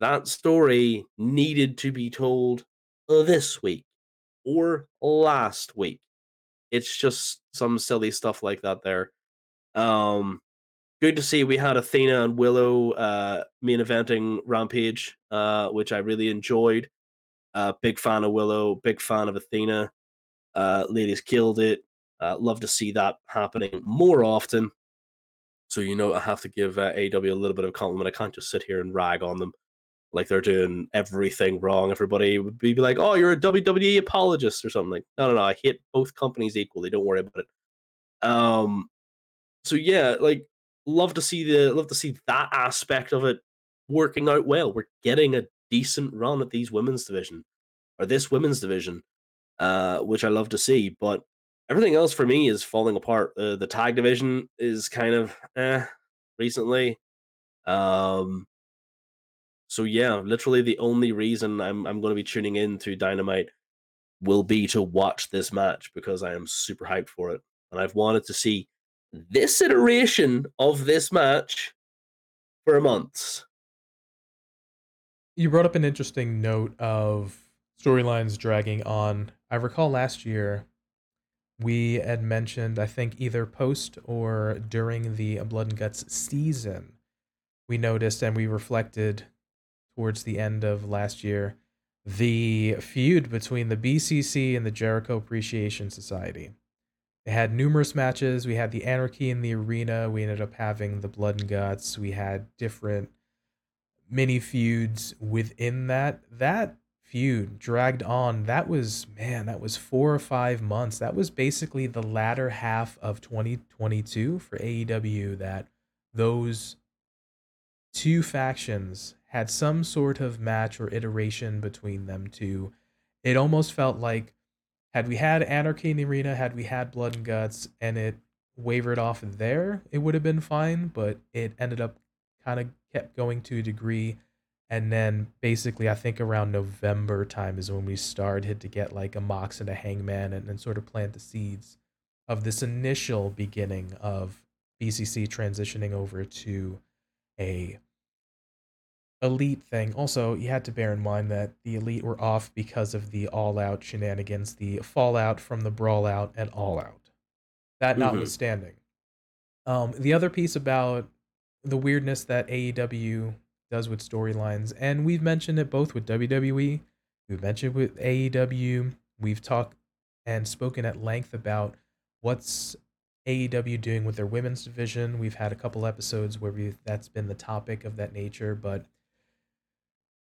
Speaker 2: That story needed to be told this week or last week. It's just some silly stuff like that there. Um good to see we had Athena and Willow uh main eventing Rampage, uh, which I really enjoyed. Uh big fan of Willow, big fan of Athena. Uh ladies killed it. Uh, love to see that happening more often. So you know, I have to give uh, AW a little bit of compliment. I can't just sit here and rag on them like they're doing everything wrong. Everybody would be like, "Oh, you're a WWE apologist" or something. Like, no, no, no. I hate both companies equally. Don't worry about it. Um, so yeah, like, love to see the love to see that aspect of it working out well. We're getting a decent run at these women's division or this women's division, uh, which I love to see. But everything else for me is falling apart. Uh, the tag division is kind of eh recently. Um, so yeah, literally the only reason I'm I'm going to be tuning in to Dynamite will be to watch this match because I am super hyped for it, and I've wanted to see this iteration of this match for months.
Speaker 1: You brought up an interesting note of storylines dragging on. I recall last year we had mentioned, I think, either post or during the Blood and Guts season, we noticed and we reflected towards the end of last year the feud between the BCC and the Jericho Appreciation Society. They had numerous matches. We had the Anarchy in the arena. We ended up having the Blood and Guts. We had different mini feuds within that. That feud dragged on. That was, man, that was four or five months. That was basically the latter half of 2022 for AEW that those two factions had some sort of match or iteration between them two. It almost felt like had we had Anarchy in the Arena, had we had Blood and Guts, and it wavered off there, it would have been fine, but it ended up kind of kept going to a degree. And then basically, I think around November time is when we started to get like a Mox and a Hangman and, and sort of plant the seeds of this initial beginning of BCC transitioning over to a elite thing. Also, you had to bear in mind that the elite were off because of the all out shenanigans, the fallout from the brawl out and all out. That mm-hmm. notwithstanding. Um, the other piece about the weirdness that AEW does with storylines. And we've mentioned it both with WWE, we've mentioned with AEW, we've talked and spoken at length about what's AEW doing with their women's division. We've had a couple episodes where that's been the topic of that nature, but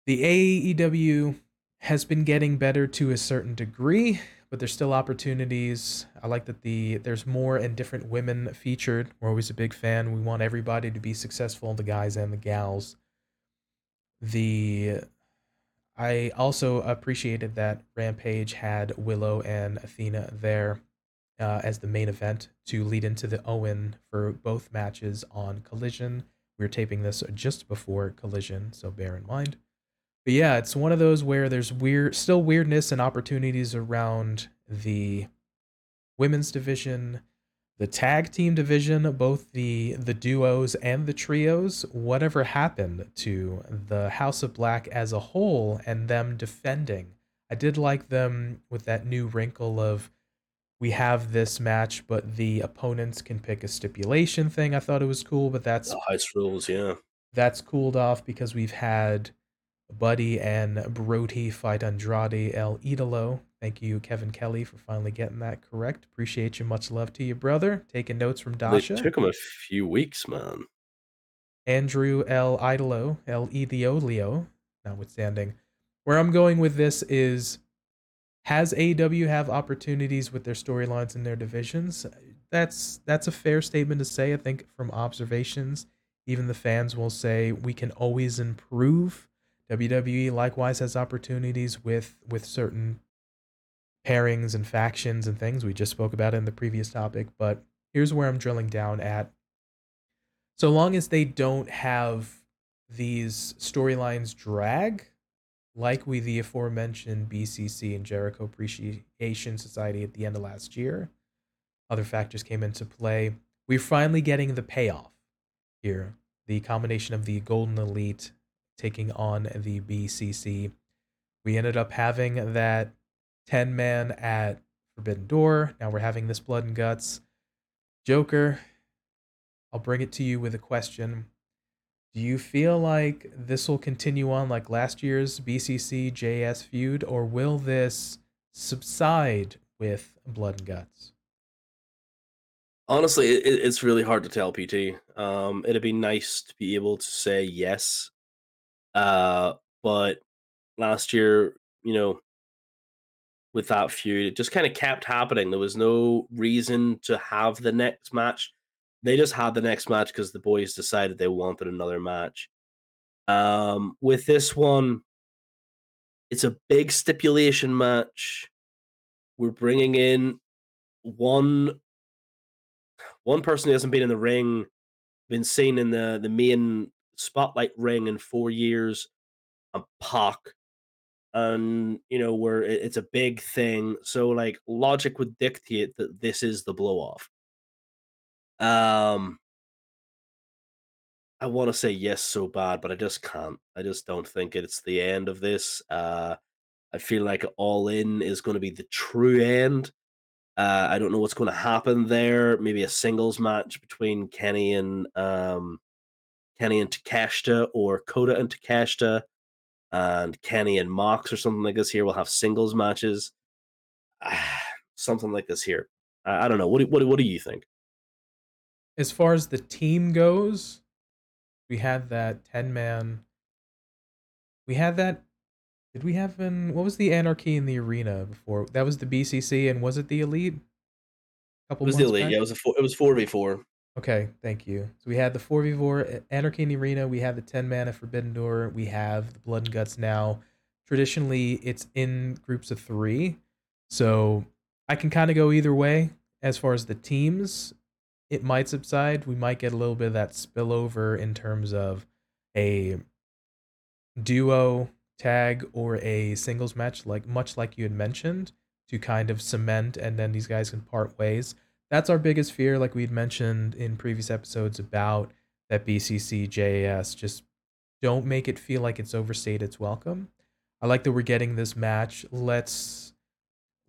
Speaker 1: the AEW has been getting better to a certain degree, but there's still opportunities. I like that the there's more and different women featured. We're always a big fan. We want everybody to be successful, the guys and the gals the I also appreciated that Rampage had Willow and Athena there uh, as the main event to lead into the Owen for both matches on Collision. We are taping this just before Collision, so bear in mind. But yeah, it's one of those where there's weird, still weirdness and opportunities around the women's division. the tag team division, both the the duos and the trios, whatever happened to the House of Black as a whole and them defending. I did like them with that new wrinkle of we have this match, but the opponents can pick a stipulation thing. I thought it was cool, but that's
Speaker 2: the house rules, yeah.
Speaker 1: That's cooled off because we've had Buddy and Brody fight Andrade El Idolo Thank you, Kevin Kelly, for finally getting that correct. Appreciate you. Much love to you, brother. Taking notes from Dasha.
Speaker 2: It took him a few weeks, man.
Speaker 1: Andrew L. Idolo, El Idiolio, notwithstanding. Where I'm going with this is has AEW have opportunities with their storylines in their divisions? That's that's a fair statement to say. I think from observations, even the fans will say we can always improve. WWE likewise has opportunities with with certain pairings and factions and things. We just spoke about in the previous topic, but here's where I'm drilling down at. So long as they don't have these storylines drag, like we the aforementioned BCC and Jericho Appreciation Society at the end of last year, other factors came into play. We're finally getting the payoff here. The combination of the Golden Elite taking on the BCC. We ended up having that 10 man at Forbidden Door. Now we're having this Blood and Guts. Joker, I'll bring it to you with a question. Do you feel like this will continue on like last year's BCC JS feud, or will this subside with Blood and Guts?
Speaker 2: Honestly, it, it's really hard to tell, PT. Um, it'd be nice to be able to say yes. Uh, but last year, you know, with that feud. It just kind of kept happening. There was no reason to have the next match. They just had the next match because the boys decided they wanted another match. Um, with this one, it's a big stipulation match. We're bringing in one one person who hasn't been in the ring, been seen in the the main spotlight ring in four years, and Pac and you know where it's a big thing so like logic would dictate that this is the blow off um i want to say yes so bad but i just can't. I just don't think it's the end of this uh i feel like all in is going to be the true end uh i don't know what's going to happen there maybe a singles match between kenny and um kenny and takeshita or kota and takeshita and Kenny and Mox or something like this here We'll have singles matches. something like this here. I, I don't know. What do, what, what do you think?
Speaker 1: As far as the team goes, we had that 10 man. We had that. Did we have an. What was the Anarchy in the Arena before? That was the BCC, and was it the Elite?
Speaker 2: Couple it was the Elite. Back? Yeah, it was a four, it was four v four.
Speaker 1: Okay, thank you. So we had the 4v4 Anarchy in the Arena, we have the 10 mana Forbidden Door, we have the Blood and Guts now. Traditionally, it's in groups of three. So I can kind of go either way as far as the teams. It might subside. We might get a little bit of that spillover in terms of a duo tag or a singles match, like much like you had mentioned, to kind of cement and then these guys can part ways that's our biggest fear, like we'd mentioned in previous episodes about that BCC JAS. Just don't make it feel like it's overstayed its welcome. I like that we're getting this match. Let's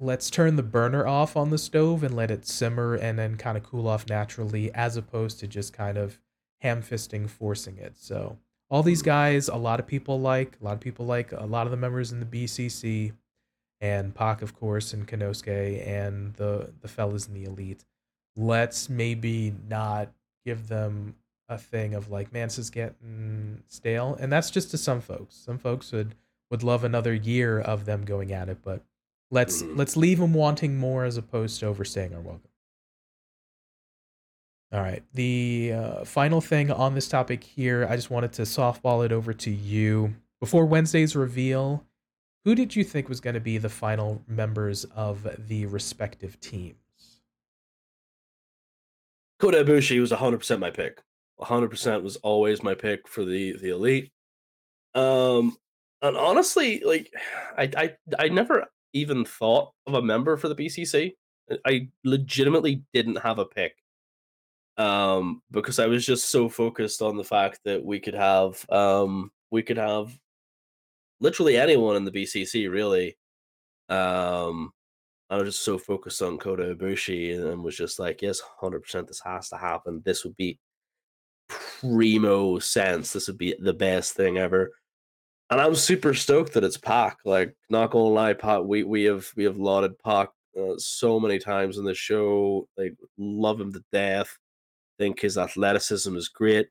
Speaker 1: let's turn the burner off on the stove and let it simmer and then kind of cool off naturally, as opposed to just kind of ham fisting forcing it. So all these guys, a lot of people like, a lot of people like, a lot of the members in the BCC and Pac, of course, and Konosuke and the the fellas in the elite. Let's maybe not give them a thing of like, man, this is getting stale, and that's just to some folks. Some folks would would love another year of them going at it, but let's mm-hmm. let's leave them wanting more as opposed to overstaying our welcome. All right. The uh, final thing on this topic here, I just wanted to softball it over to you. Before Wednesday's reveal, who did you think was going to be the final members of the respective teams?
Speaker 2: Kota Ibushi was 100% my pick. 100% was always my pick for the the elite. Um and honestly, like I I I never even thought of a member for the BCC I legitimately didn't have a pick. Um, because I was just so focused on the fact that we could have um we could have literally anyone in the BCC really. Um, I was just so focused on Kota Ibushi and was just like, yes, hundred percent, this has to happen. This would be primo sense. This would be the best thing ever. And I'm super stoked that it's Pac. Like, not gonna lie, Pac. We we have we have lauded Pac uh, so many times in the show. Like, love him to death. Think his athleticism is great.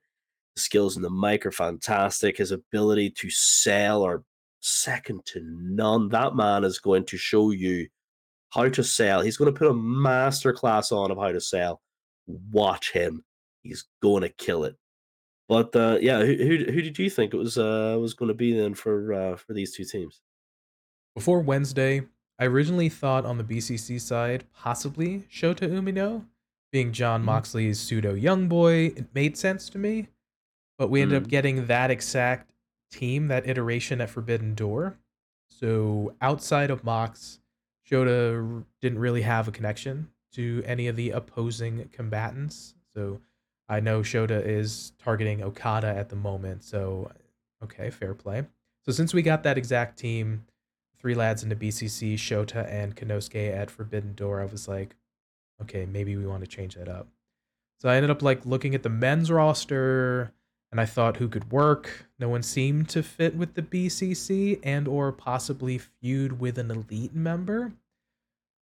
Speaker 2: The skills in the mic are fantastic. His ability to sell are second to none. That man is going to show you how to sell. He's going to put a master class on of how to sell. Watch him. He's going to kill it. But uh, yeah, who, who who did you think it was uh, was going to be then for uh, for these two teams?
Speaker 1: Before Wednesday, I originally thought on the BCC side possibly Shota Umino, being Jon
Speaker 2: Mhm.
Speaker 1: Moxley's pseudo young boy. It made sense to me, but we ended up
Speaker 2: Mm.
Speaker 1: getting that exact team, that iteration at Forbidden Door. So outside of Mox, Shota didn't really have a connection to any of the opposing combatants. So I know Shota is targeting Okada at the moment. So okay, fair play. So since we got that exact team, three lads into BCC, Shota and Konosuke at Forbidden Door, I was like, okay, maybe we want to change that up. So I ended up like looking at the men's roster and I thought who could work. No one seemed to fit with the BCC and or possibly feud with an elite member.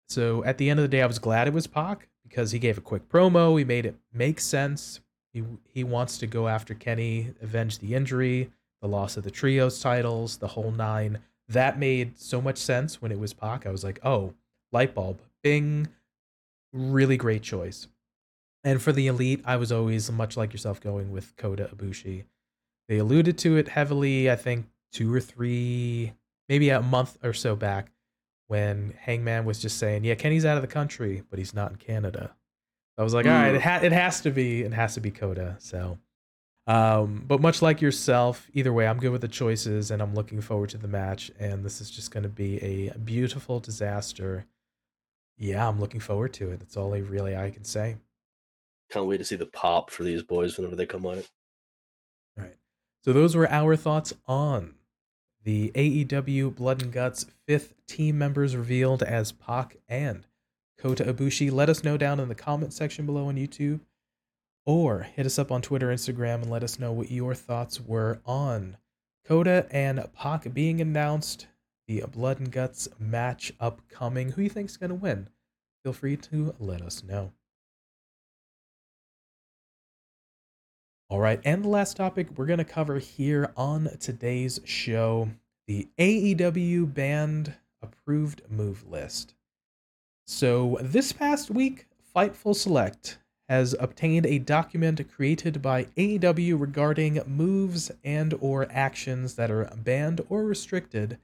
Speaker 1: So at the end of the day, I was glad it was Pac because he gave a quick promo. He made it make sense. He he wants to go after Kenny, avenge the injury, the loss of the trios titles, the whole nine. That made so much sense when it was Pac. I was like, oh, light bulb, bing, really great choice. And for the elite, I was always much like yourself going with Kota Ibushi. They alluded to it heavily, I think two or three, maybe a month or so back, when Hangman was just saying, "Yeah, Kenny's out of the country, but he's not in Canada." I was like, "All right,
Speaker 2: Mm.
Speaker 1: it, ha- it has to be, it has to be Kota." So, um, but much like yourself, either way, I'm good with the choices, and I'm looking forward to the match. And this is just going to be a beautiful disaster. Yeah, I'm looking forward to it. That's all I really I can say.
Speaker 2: Can't wait to see the pop for these boys whenever they come out.
Speaker 1: All right. So those were our thoughts on the AEW Blood and Guts fifth team members revealed as Pac and Kota Ibushi. Let us know down in the comment section below on YouTube or hit us up on Twitter, Instagram, and let us know what your thoughts were on Kota and Pac being announced, the Blood and Guts match upcoming. Who you think's going to win? Feel free to let us know. All right, and the last topic we're going to cover here on today's show the AEW banned approved move list. So, this past week, Fightful Select has obtained a document created by AEW regarding moves and or actions that are banned or restricted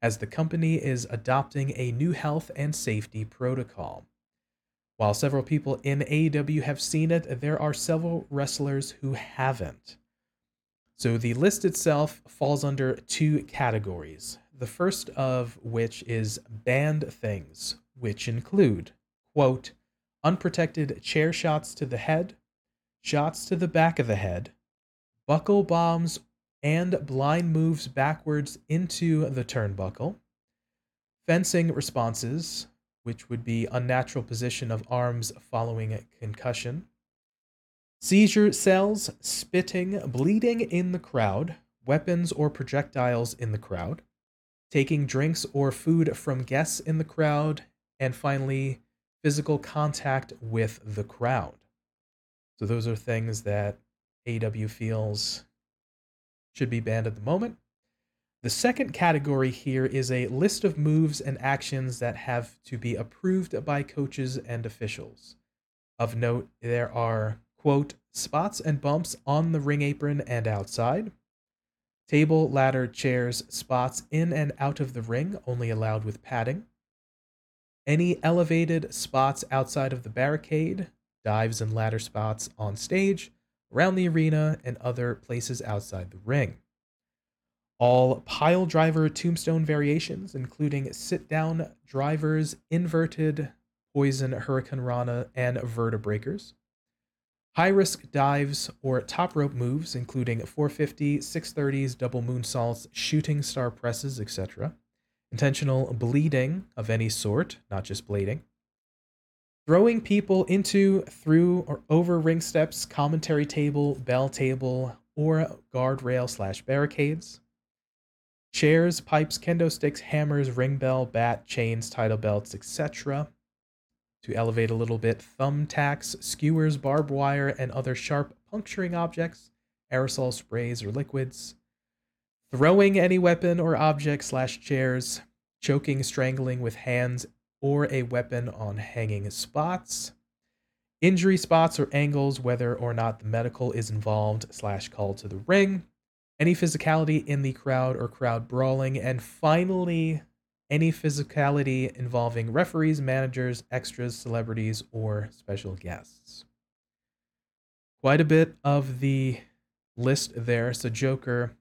Speaker 1: as the company is adopting a new health and safety protocol. While several people in AEW have seen it, there are several wrestlers who haven't. So the list itself falls under two categories. The first of which is banned things, which include, quote, unprotected chair shots to the head, shots to the back of the head, buckle bombs, and blind moves backwards into the turnbuckle, fencing responses, which would be unnatural position of arms following concussion. Seizure cells, spitting, bleeding in the crowd, weapons or projectiles in the crowd, taking drinks or food from guests in the crowd, and finally, physical contact with the crowd. So, those are things that AW feels should be banned at the moment. The second category here is a list of moves and actions that have to be approved by coaches and officials. Of note, there are, quote, spots and bumps on the ring apron and outside, table, ladder, chairs, spots in and out of the ring, only allowed with padding, any elevated spots outside of the barricade, dives and ladder spots on stage, around the arena, and other places outside the ring all pile driver tombstone variations, including sit down drivers, inverted poison, hurricanrana, and vertebreakers. High risk dives or top rope moves, including 450, 630s, double moonsaults, shooting star presses, etc. Intentional bleeding of any sort, not just blading. Throwing people into, through, or over ring steps, commentary table, bell table, or guardrail slash barricades. Chairs, pipes, kendo sticks, hammers, ring bell, bat, chains, title belts, etc. To elevate a little bit, thumbtacks, skewers, barbed wire, and other sharp puncturing objects, aerosol sprays or liquids. Throwing any weapon or object slash chairs, choking, strangling with hands or a weapon on hanging spots. Injury spots or angles, whether or not the medical is involved slash called to the ring. Any physicality in the crowd or crowd brawling. And finally, any physicality involving referees, managers, extras, celebrities, or special guests. Quite a bit of the list there. So, Joker,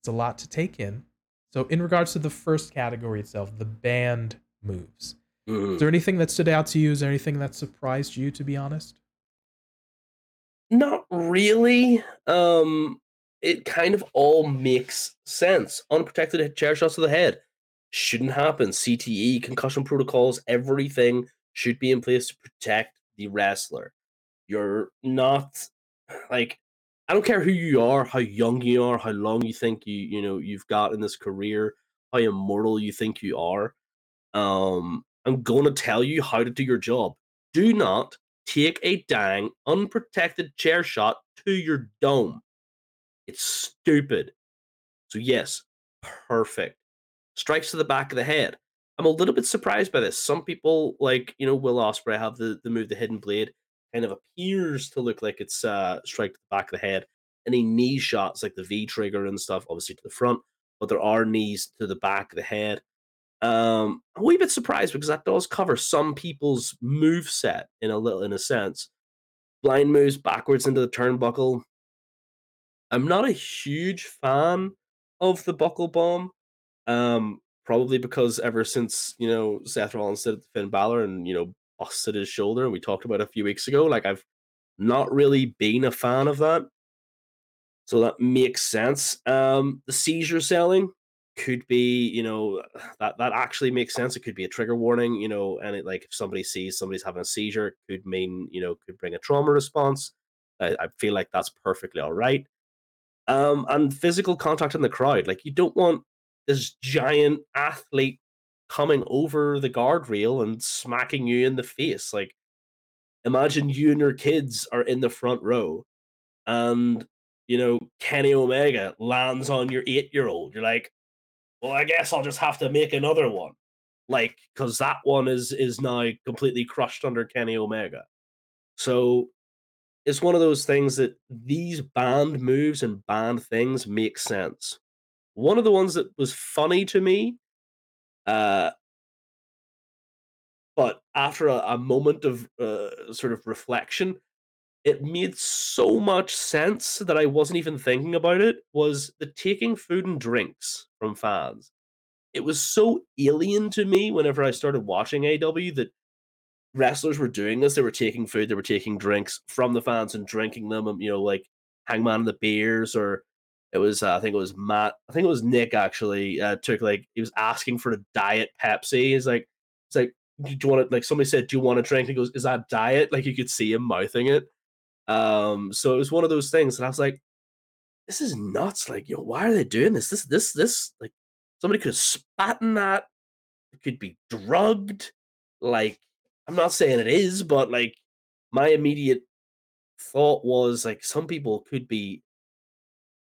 Speaker 1: it's a lot to take in. So, in regards to the first category itself, the banned moves,
Speaker 2: Mhm.
Speaker 1: is there anything that stood out to you? Is there anything that surprised you, to be honest?
Speaker 2: Not really. Um, it kind of all makes sense. Unprotected chair shots to the head shouldn't happen. CTE, concussion protocols, everything should be in place to protect the wrestler. You're not like I don't care who you are, how young you are, how long you think you you know you've got in this career, how immortal you think you are. Um, I'm to tell you how to do your job. Do not take a dang unprotected chair shot to your dome. It's stupid. So yes, perfect. Strikes to the back of the head. I'm a little bit surprised by this. Some people, like you know, Will Ospreay, have the the move the hidden blade. Kind of appears to look like it's uh strike to the back of the head. Any knee shots like the V trigger and stuff, obviously to the front, but there are knees to the back of the head. Um, I'm a wee bit surprised because that does cover some people's move set in a little, in a sense. Blind moves backwards into the turnbuckle. I'm not a huge fan of the buckle bomb. Um, probably because ever since you know Seth Rollins did Finn Balor and you know busted his shoulder, and we talked about a few weeks ago. Like I've not really been a fan of that. So that makes sense. Um, the seizure selling could be, you know, that that actually makes sense. It could be a trigger warning, you know, and it like if somebody sees somebody's having a seizure, it could mean, you know, could bring a trauma response. I, I feel like that's perfectly all right. Um, and physical contact in the crowd, like you don't want this giant athlete coming over the guardrail and smacking you in the face. Like, imagine you and your kids are in the front row, and you know Kenny Omega lands on your eight-year-old. You're like, well, I guess I'll just have to make another one, like because that one is is now completely crushed under Kenny Omega. So it's one of those things that these banned moves and banned things make sense. One of the ones that was funny to me, uh, but after a, a moment of uh, sort of reflection, it made so much sense that I wasn't even thinking about it. Was the taking food and drinks from fans? It was so alien to me whenever I started watching AW that wrestlers were doing this. They were taking food, they were taking drinks from the fans and drinking them. um, You know, like Hangman and the Beers, or it was uh, I think it was Matt. I think it was Nick actually uh, took like he was asking for a diet Pepsi. He's like, it's like, do you want to like somebody said, do you want a drink? And he goes, is that diet? Like you could see him mouthing it. Um, so it was one of those things, and I was like, this is nuts. Like, yo, why are they doing this? This, this, this, like somebody could have spat in that. It could be drugged. Like, I'm not saying it is, but like my immediate thought was like some people could be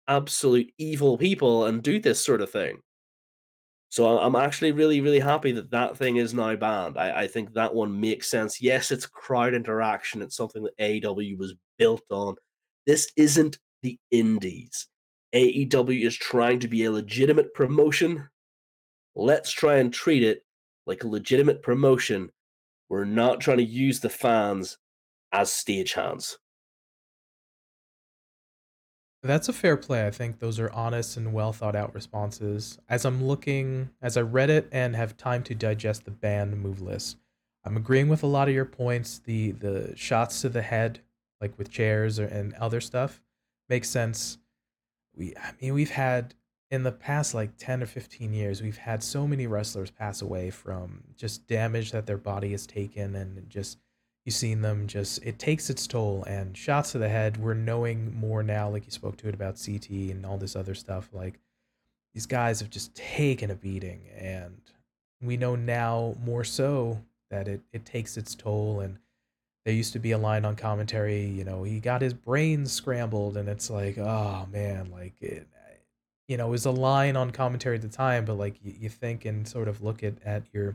Speaker 2: absolute evil people and do this sort of thing. So I'm actually really, really happy that that thing is now banned. I, I think that one makes sense. Yes, it's crowd interaction. It's something that AEW was built on. This isn't the indies. AEW is trying to be a legitimate promotion. Let's try and treat it like a legitimate promotion. We're not trying to use the fans as stagehands.
Speaker 1: That's a fair play. I think those are honest and well thought out responses. As I'm looking, as I read it and have time to digest the banned move list, I'm agreeing with a lot of your points. The the shots to the head, like with chairs or, and other stuff, makes sense. We, I mean, we've had in the past like 10 or 15 years, we've had so many wrestlers pass away from just damage that their body has taken and just you've seen them just it takes its toll and shots to the head. We're knowing more now like you spoke to it about ct and all this other stuff like these guys have just taken a beating and we know now more so that it, it takes its toll and there used to be a line on commentary you know he got his brains scrambled and it's like oh man like it, you know, it was a line on commentary at the time, but like you, you think and sort of look at, at your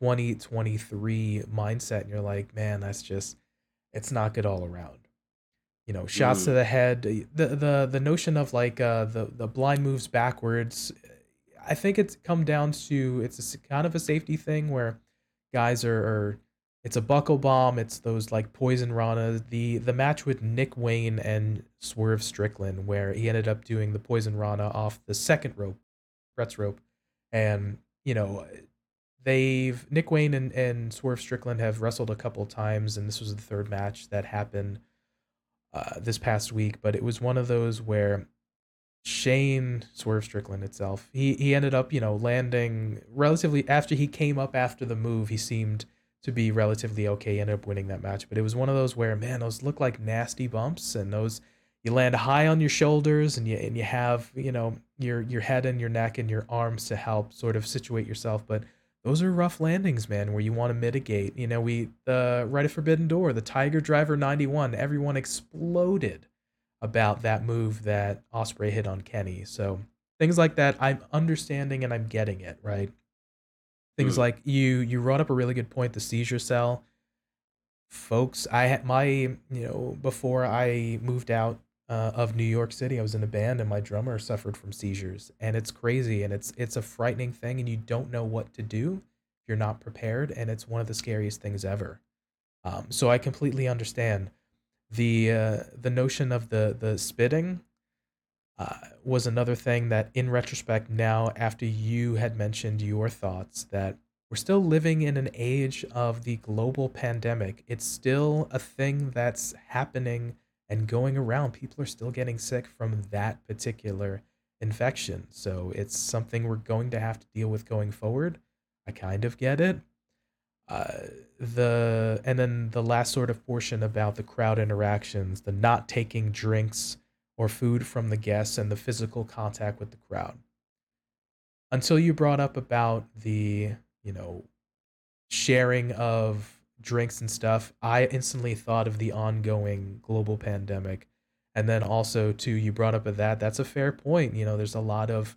Speaker 1: 2023 mindset and you're like, man, that's just, it's not good all around. You know, shots mm. to the head, the, the, the notion of like uh, the, the blind moves backwards. I think it's come down to, it's a kind of a safety thing where guys are, are it's a buckle bomb. It's those like poison rana. The the match with Nick Wayne and Swerve Strickland, where he ended up doing the poison rana off the second rope, Bret's rope, and you know they've Nick Wayne and, and Swerve Strickland have wrestled a couple times, and this was the third match that happened uh, this past week. But it was one of those where Shane Swerve Strickland itself, he he ended up you know landing relatively after he came up after the move. He seemed to be relatively okay. Ended up winning that match, but it was one of those where man, those look like nasty bumps, and those you land high on your shoulders, and you and you have you know your your head and your neck and your arms to help sort of situate yourself, but those are rough landings, man, where you want to mitigate. You know, we the Rite of Forbidden Door, the Tiger Driver 91, everyone exploded about that move that Ospreay hit on Kenny. So things like that, I'm understanding and I'm getting it, right? Things mm. like you you brought up a really good point, the seizure cell. Folks, I had my you know before I moved out uh, of New York City, I was in a band and my drummer suffered from seizures, and it's crazy and it's it's a frightening thing, and you don't know what to do you're not prepared, and it's one of the scariest things ever. Um, so I completely understand the uh, the notion of the the spitting uh, was another thing that, in retrospect, now after you had mentioned your thoughts, that we're still living in an age of the global pandemic. It's still a thing that's happening and going around. People are still getting sick from that particular infection. So it's something we're going to have to deal with going forward. I kind of get it. Uh, the and then the last sort of portion about the crowd interactions, the not taking drinks or food from the guests and the physical contact with the crowd. Until you brought up about the, you know, sharing of drinks and stuff, I instantly thought of the ongoing global pandemic. And then also too, you brought up that. That's a fair point. You know, there's a lot of,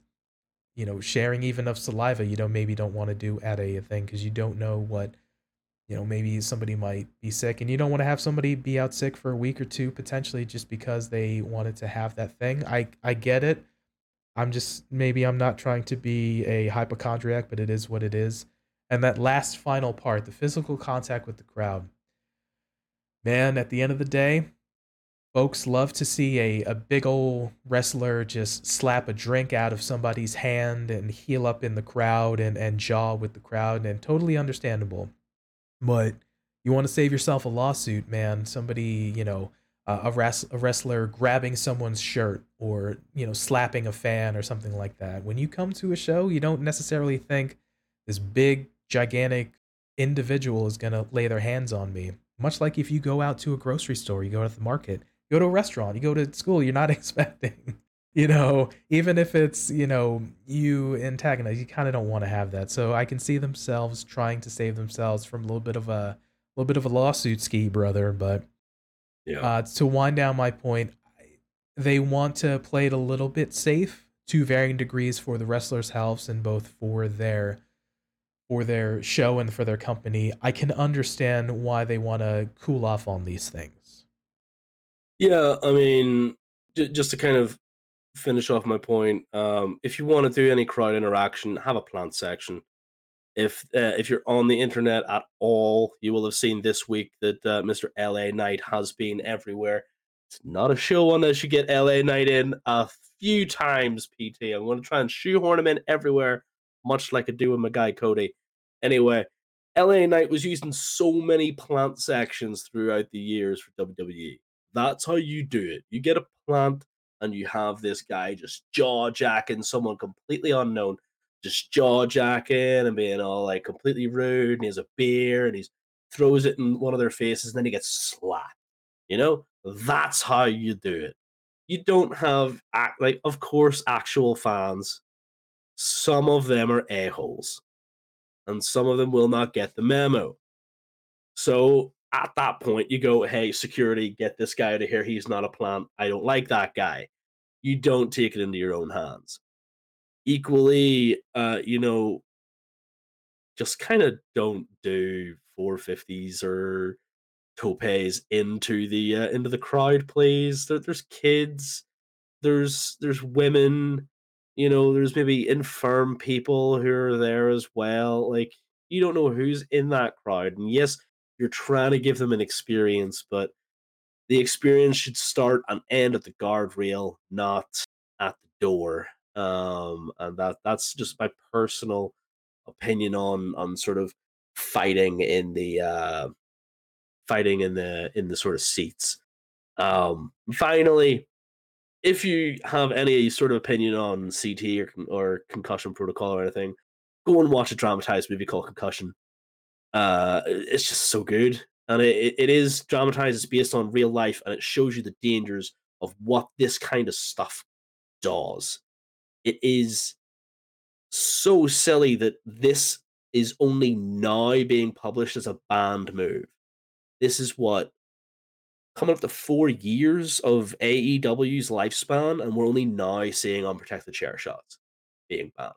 Speaker 1: you know, sharing even of saliva. You know, maybe don't want to do at a thing because you don't know what you know maybe somebody might be sick and you don't want to have somebody be out sick for a week or two potentially just because they wanted to have that thing i i get it i'm just maybe i'm not trying to be a hypochondriac but it is what it is and that last final part the physical contact with the crowd man at the end of the day folks love to see a, a big old wrestler just slap a drink out of somebody's hand and heel up in the crowd and, and jaw with the crowd and totally understandable but you want to save yourself a lawsuit, man. Somebody, you know, uh, a, res- a wrestler grabbing someone's shirt or, you know, slapping a fan or something like that. When you come to a show, you don't necessarily think this big, gigantic individual is going to lay their hands on me. Much like if you go out to a grocery store, you go to the market, you go to a restaurant, you go to school, you're not expecting you know, even if it's, you know, you antagonize, you kind of don't want to have that. So I can see themselves trying to save themselves from a little bit of a, little bit of a lawsuit ski, brother. But yeah. uh, to wind down my point, they want to play it a little bit safe to varying degrees for the wrestlers' healths and both for their for their show and for their company. I can understand why they want to cool off on these things.
Speaker 2: Yeah, I mean, j- just to kind of finish off my point, um, if you want to do any crowd interaction, have a plant section. If uh, if you're on the internet at all, you will have seen this week that uh, Mr. LA Knight has been everywhere. It's not a show unless you get LA Knight in a few times, PT. I'm going to try and shoehorn him in everywhere, much like I do with my guy Cody. Anyway, LA Knight was used in so many plant sections throughout the years for WWE. That's how you do it. You get a plant and you have this guy just jaw jacking someone completely unknown, just jaw jacking and being all like completely rude. And he has a beer and he throws it in one of their faces and then he gets slapped. You know, that's how you do it. You don't have like, of course, actual fans. Some of them are a holes, and some of them will not get the memo. So at that point, you go, hey, security, get this guy out of here. He's not a plant. I don't like that guy. You don't take it into your own hands. Equally, uh, you know, just kind of don't do 450s or topes into the uh, into the crowd, please. There, there's kids, there's there's women, you know, there's maybe infirm people who are there as well. Like you don't know who's in that crowd, and yes, you're trying to give them an experience, but the experience should start and end at the guardrail, not at the door. Um, and that that's just my personal opinion on on sort of fighting in the uh, fighting in the in the sort of seats. Um, finally, if you have any sort of opinion on CT or, or concussion protocol or anything, go and watch a dramatized movie called Concussion. Uh, it's just so good, and it, it is dramatized. It's based on real life, and it shows you the dangers of what this kind of stuff does. It is so silly that this is only now being published as a banned move. This is what coming up to four years of AEW's lifespan, and we're only now seeing unprotected chair shots being banned.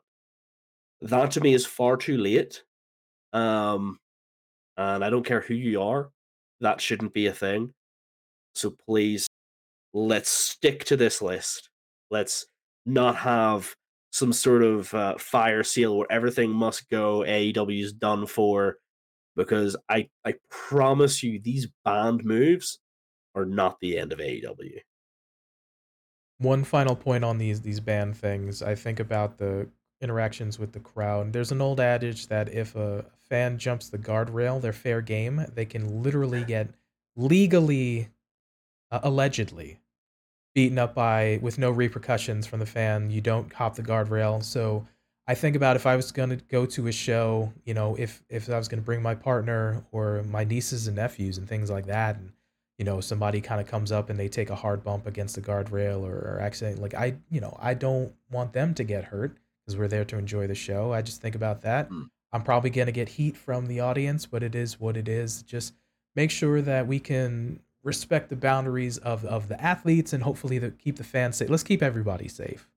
Speaker 2: That to me is far too late. Um, and I don't care who you are, that shouldn't be a thing. So please, let's stick to this list. Let's not have some sort of uh, fire seal where everything must go. AEW's done for because I I promise you these banned moves are not the end of AEW.
Speaker 1: One final point on these these banned things. I think about the interactions with the crowd. There's an old adage that if a fan jumps the guardrail, they're fair game. They can literally get legally, uh, allegedly, beaten up by with no repercussions from the fan. You don't hop the guardrail. So I think about if I was going to go to a show, you know, if if I was going to bring my partner or my nieces and nephews and things like that, and you know, somebody kind of comes up and they take a hard bump against the guardrail or, or accident, like I, you know, I don't want them to get hurt because we're there to enjoy the show. I just think about that. Mm. I'm probably going to get heat from the audience, but it is what it is. Just make sure that we can respect the boundaries of, of the athletes and hopefully the, keep the fans safe. Let's keep everybody safe.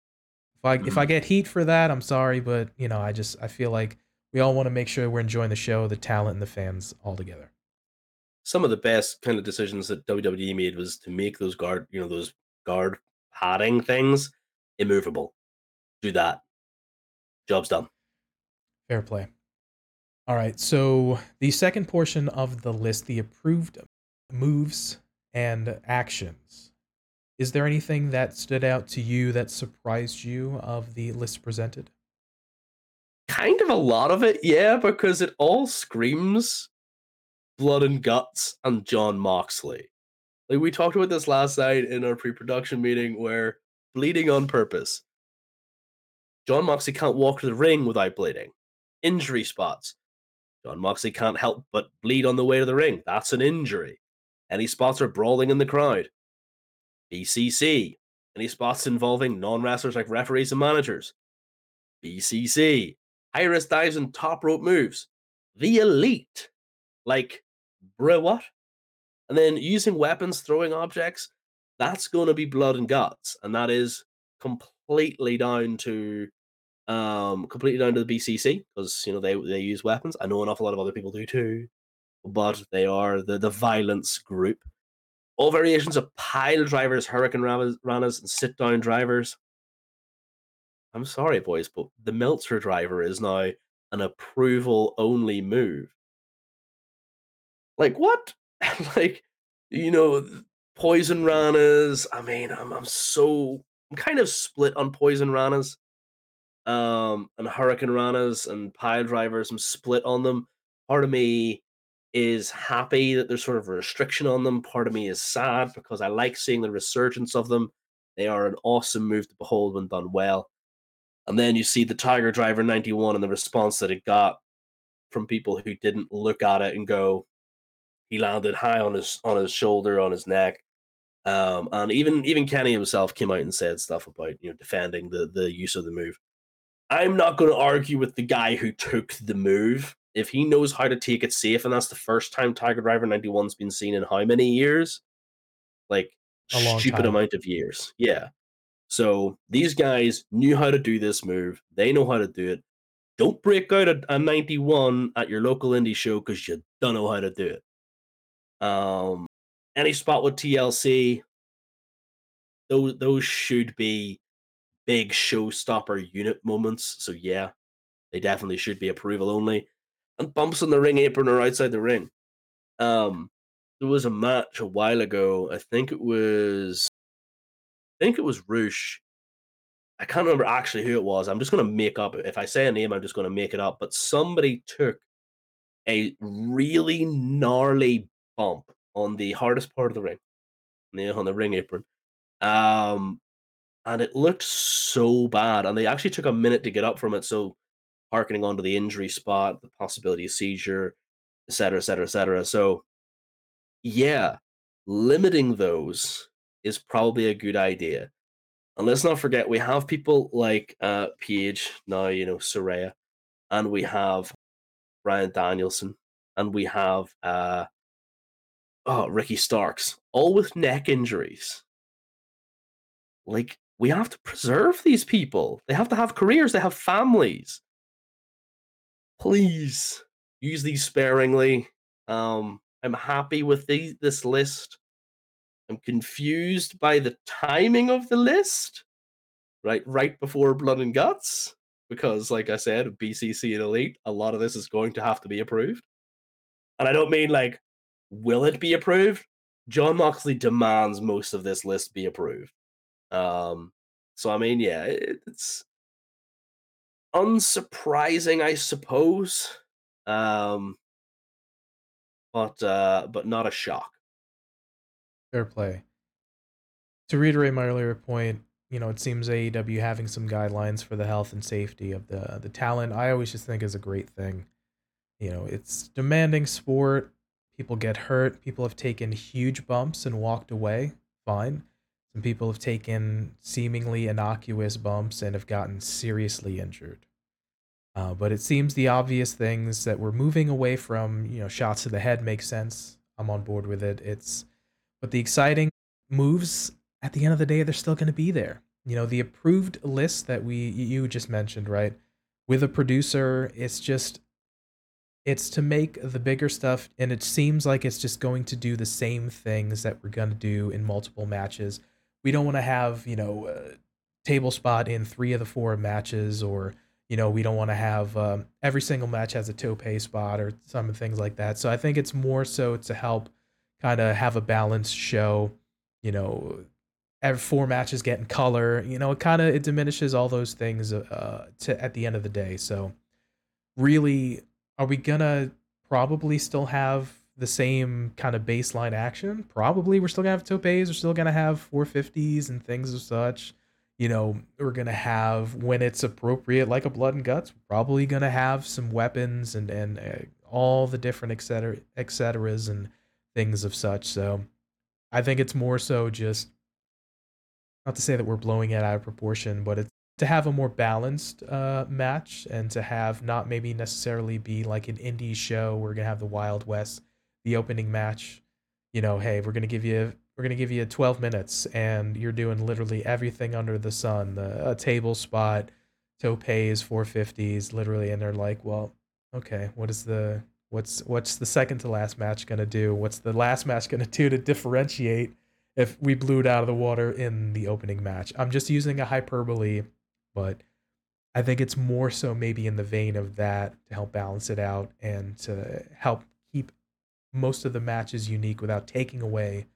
Speaker 1: If I mm-hmm. if I get heat for that, I'm sorry, but you know, I just I feel like we all want to make sure we're enjoying the show, the talent, and the fans all together.
Speaker 2: Some of the best kind of decisions that WWE made was to make those guard, you know, those guard padding things immovable. Do that. Job's done.
Speaker 1: Fair play. All right. So the second portion of the list, the approved moves and actions. Is there anything that stood out to you that surprised you of the list presented?
Speaker 2: Kind of a lot of it, yeah, because it all screams blood and guts and Jon Moxley. Like we talked about this last night in our pre-production meeting where bleeding on purpose. Jon Moxley can't walk to the ring without bleeding. Injury spots. Jon Moxley can't help but bleed on the way to the ring. That's an injury. Any spots are brawling in the crowd. BCC. Any spots involving non wrestlers like referees and managers? BCC. High risk dives and top rope moves. The elite. Like, bruh, what? And then using weapons, throwing objects, that's going to be blood and guts. And that is completely down to um completely down to the BCC because you know they they use weapons. I know an awful lot of other people do too, but they are the the violence group. All variations of pile drivers, hurricanranas, and sit down drivers. I'm sorry, boys, but the Meltzer driver is now an approval only move. Like, what? like, you know, poison ranas. I mean, I'm, I'm so, I'm kind of split on poison ranas um, and hurricanranas and pile drivers. I'm split on them Part of me is happy that there's sort of a restriction on them. Part of me is sad because I like seeing the resurgence of them. They are an awesome move to behold when done well. And then you see the Tiger Driver 91 and the response that it got from people who didn't look at it and go, he landed high on his on his shoulder, on his neck. Um, and even even Kenny himself came out and said stuff about you know defending the the use of the move. I'm not going to argue with the guy who took the move. If he knows how to take it safe, and that's the first time Tiger Driver 91's been seen in how many years? Like
Speaker 1: A
Speaker 2: stupid
Speaker 1: time.
Speaker 2: amount of years. Yeah. So these guys knew how to do this move. They know how to do it. Don't break out a, a 91 at your local indie show because you don't know how to do it. Um, any spot with TLC, those those should be big showstopper unit moments. So yeah, they definitely should be approval only. And bumps on the ring apron or outside the ring. Um, there was a match a while ago. I think it was, I think it was Roosh. I can't remember actually who it was. I'm just to make up. If I say a name, I'm just to make it up. But somebody took a really gnarly bump on the hardest part of the ring, on the, ring apron. Um, and it looked so bad. And they actually took a minute to get up from it. So, harkening onto the injury spot, the possibility of seizure, et cetera, et cetera, et cetera. So, yeah, limiting those is probably a good idea. And let's not forget, we have people like uh, Paige, now, you know, Saraya, and we have Bryan Danielson, and we have uh, oh, Ricky Starks, all with neck injuries. Like, we have to preserve these people. They have to have careers, they have families. Please use these sparingly. Um, I'm happy with the, this list. I'm confused by the timing of the list. Right, right before Blood and Guts, because, like I said, BCC and Elite, a lot of this is going to have to be approved. And I don't mean like, will it be approved? Jon Moxley demands most of this list be approved. Um, so I mean, yeah, it, it's unsurprising, I suppose. Um, but uh, but not a shock.
Speaker 1: Fair play. To reiterate my earlier point, you know, it seems AEW having some guidelines for the health and safety of the the talent. I always just think is a great thing. You know, it's demanding sport. People get hurt. People have taken huge bumps and walked away. Fine. Some people have taken seemingly innocuous bumps and have gotten seriously injured. Uh, but it seems the obvious things that we're moving away from, you know, shots to the head make sense. I'm on board with it. It's but the exciting moves at the end of the day, they're still going to be there. You know, the approved list that we you just mentioned, right? With a producer, it's just it's to make the bigger stuff and it seems like it's just going to do the same things that we're going to do in multiple matches. We don't want to have, you know, table spot in 3 of the 4 matches or you know, we don't want to have um, every single match has a tope spot or some things like that. So I think it's more so to help kind of have a balanced show. You know, every four matches getting color. You know, it kind of it diminishes all those things uh, to at the end of the day. So really, are we gonna probably still have the same kind of baseline action? Probably, we're still gonna have topes. We're still gonna have 450s and things of such. You know, we're gonna have when it's appropriate, like a blood and guts. Probably gonna have some weapons and and uh, all the different et cetera, et ceteras and things of such. So I think it's more so just not to say that we're blowing it out of proportion, but it's to have a more balanced uh, match and to have not maybe necessarily be like an indie show. We're gonna have the Wild West, the opening match. You know, hey, we're gonna give you we're gonna give you 12 minutes, and you're doing literally everything under the sun. The a table spot, topes, 450s, literally, and they're like, well, okay, what is the what's what's the second to last match gonna do? What's the last match gonna do to differentiate? if we blew it out of the water in the opening match. I'm just using a hyperbole, but I think it's more so maybe in the vein of that to help balance it out and to help keep most of the matches unique without taking away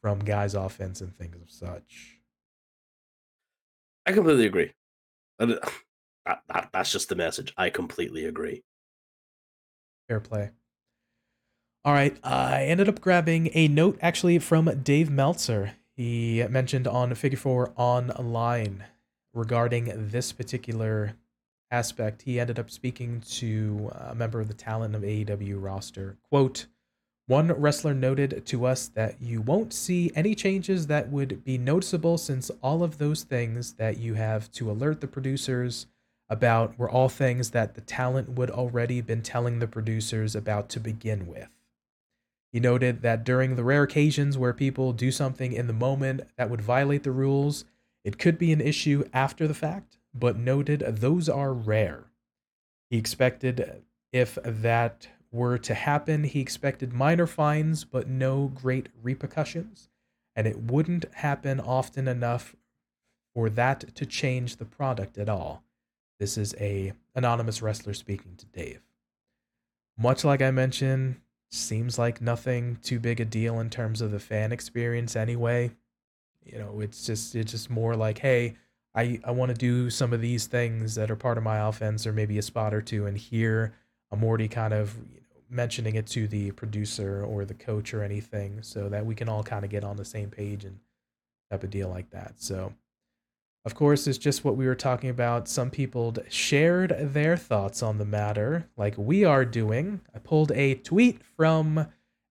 Speaker 1: from guys' offense and things of such.
Speaker 2: I completely agree. Uh, that, that, that's just the message. I completely agree.
Speaker 1: fair play. All right, I ended up grabbing a note actually from Dave Meltzer. He mentioned on Figure Four Online regarding this particular aspect. He ended up speaking to a member of the talent of AEW roster. Quote, one wrestler noted to us that you won't see any changes that would be noticeable since all of those things that you have to alert the producers about were all things that the talent would already been telling the producers about to begin with. He noted that during the rare occasions where people do something in the moment that would violate the rules, it could be an issue after the fact, but noted those are rare. He expected if that were to happen, he expected minor fines but no great repercussions, and it wouldn't happen often enough for that to change the product at all. This is a anonymous wrestler speaking to Dave. Much like I mentioned, seems like nothing too big a deal in terms of the fan experience anyway. You know, it's just it's just more like, hey, I, I want to do some of these things that are part of my offense or maybe a spot or two and here I'm already kind of you know, mentioning it to the producer or the coach or anything so that we can all kind of get on the same page and type of deal like that. So of course, it's just what we were talking about. Some people shared their thoughts on the matter, like we are doing. I pulled a tweet from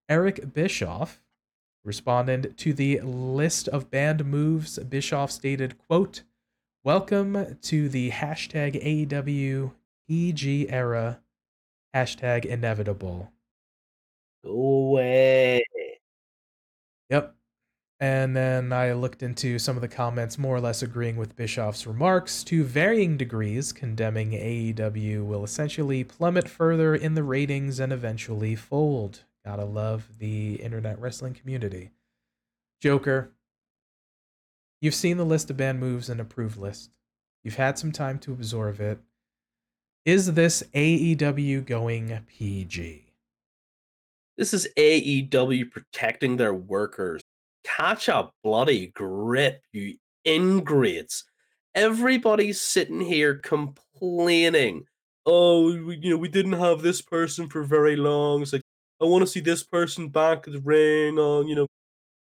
Speaker 1: Eric Bischoff, responded to the list of banned moves. Bischoff stated, quote, Welcome to the hashtag AEW PG era, hashtag inevitable.
Speaker 2: Go away.
Speaker 1: Yep. And then I looked into some of the comments more or less agreeing with Bischoff's remarks to varying degrees, condemning AEW will essentially plummet further in the ratings and eventually fold. Gotta love the internet wrestling community. Joker, you've seen the list of banned moves and approved list. You've had some time to absorb it. Is this AEW going PG?
Speaker 2: This is AEW protecting their workers catch a bloody grip, you ingrates. Everybody's sitting here complaining. Oh, we, you know, we didn't have this person for very long. It's like, I want to see this person back in the ring on, you know,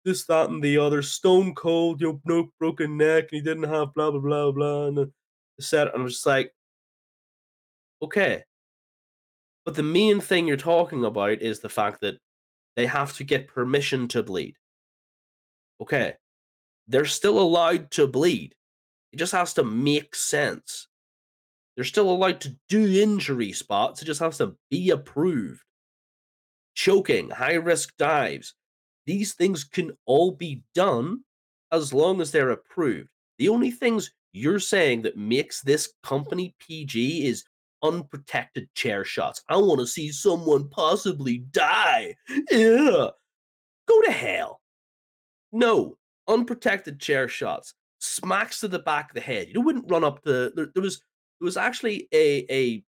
Speaker 2: this, that, and the other. Stone cold, you know, no broken neck, and he didn't have blah, blah, blah, blah. And the set, I'm just like, okay. But the main thing you're talking about is the fact that they have to get permission to bleed okay, they're still allowed to bleed. It just has to make sense. They're still allowed to do injury spots. It just has to be approved. Choking, high risk dives. These things can all be done as long as they're approved. The only things you're saying that makes this company PG is unprotected chair shots. I want to see someone possibly die. Go to hell. No, unprotected chair shots, smacks to the back of the head. You wouldn't run up the. There, there was there was actually a a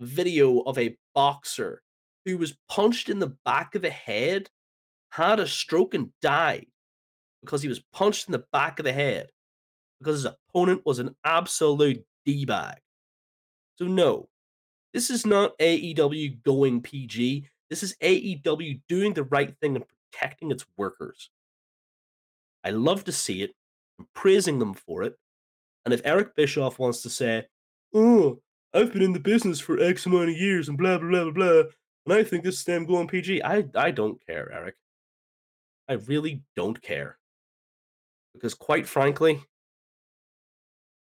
Speaker 2: video of a boxer who was punched in the back of the head, had a stroke and died because he was punched in the back of the head because his opponent was an absolute d bag. So no, this is not AEW going PG. This is AEW doing the right thing and protecting its workers. I love to see it. I'm praising them for it. And if Eric Bischoff wants to say, oh, I've been in the business for X amount of years and blah, blah, blah, blah, blah, and I think this is them going PG, I, I don't care, Eric. I really don't care. Because quite frankly,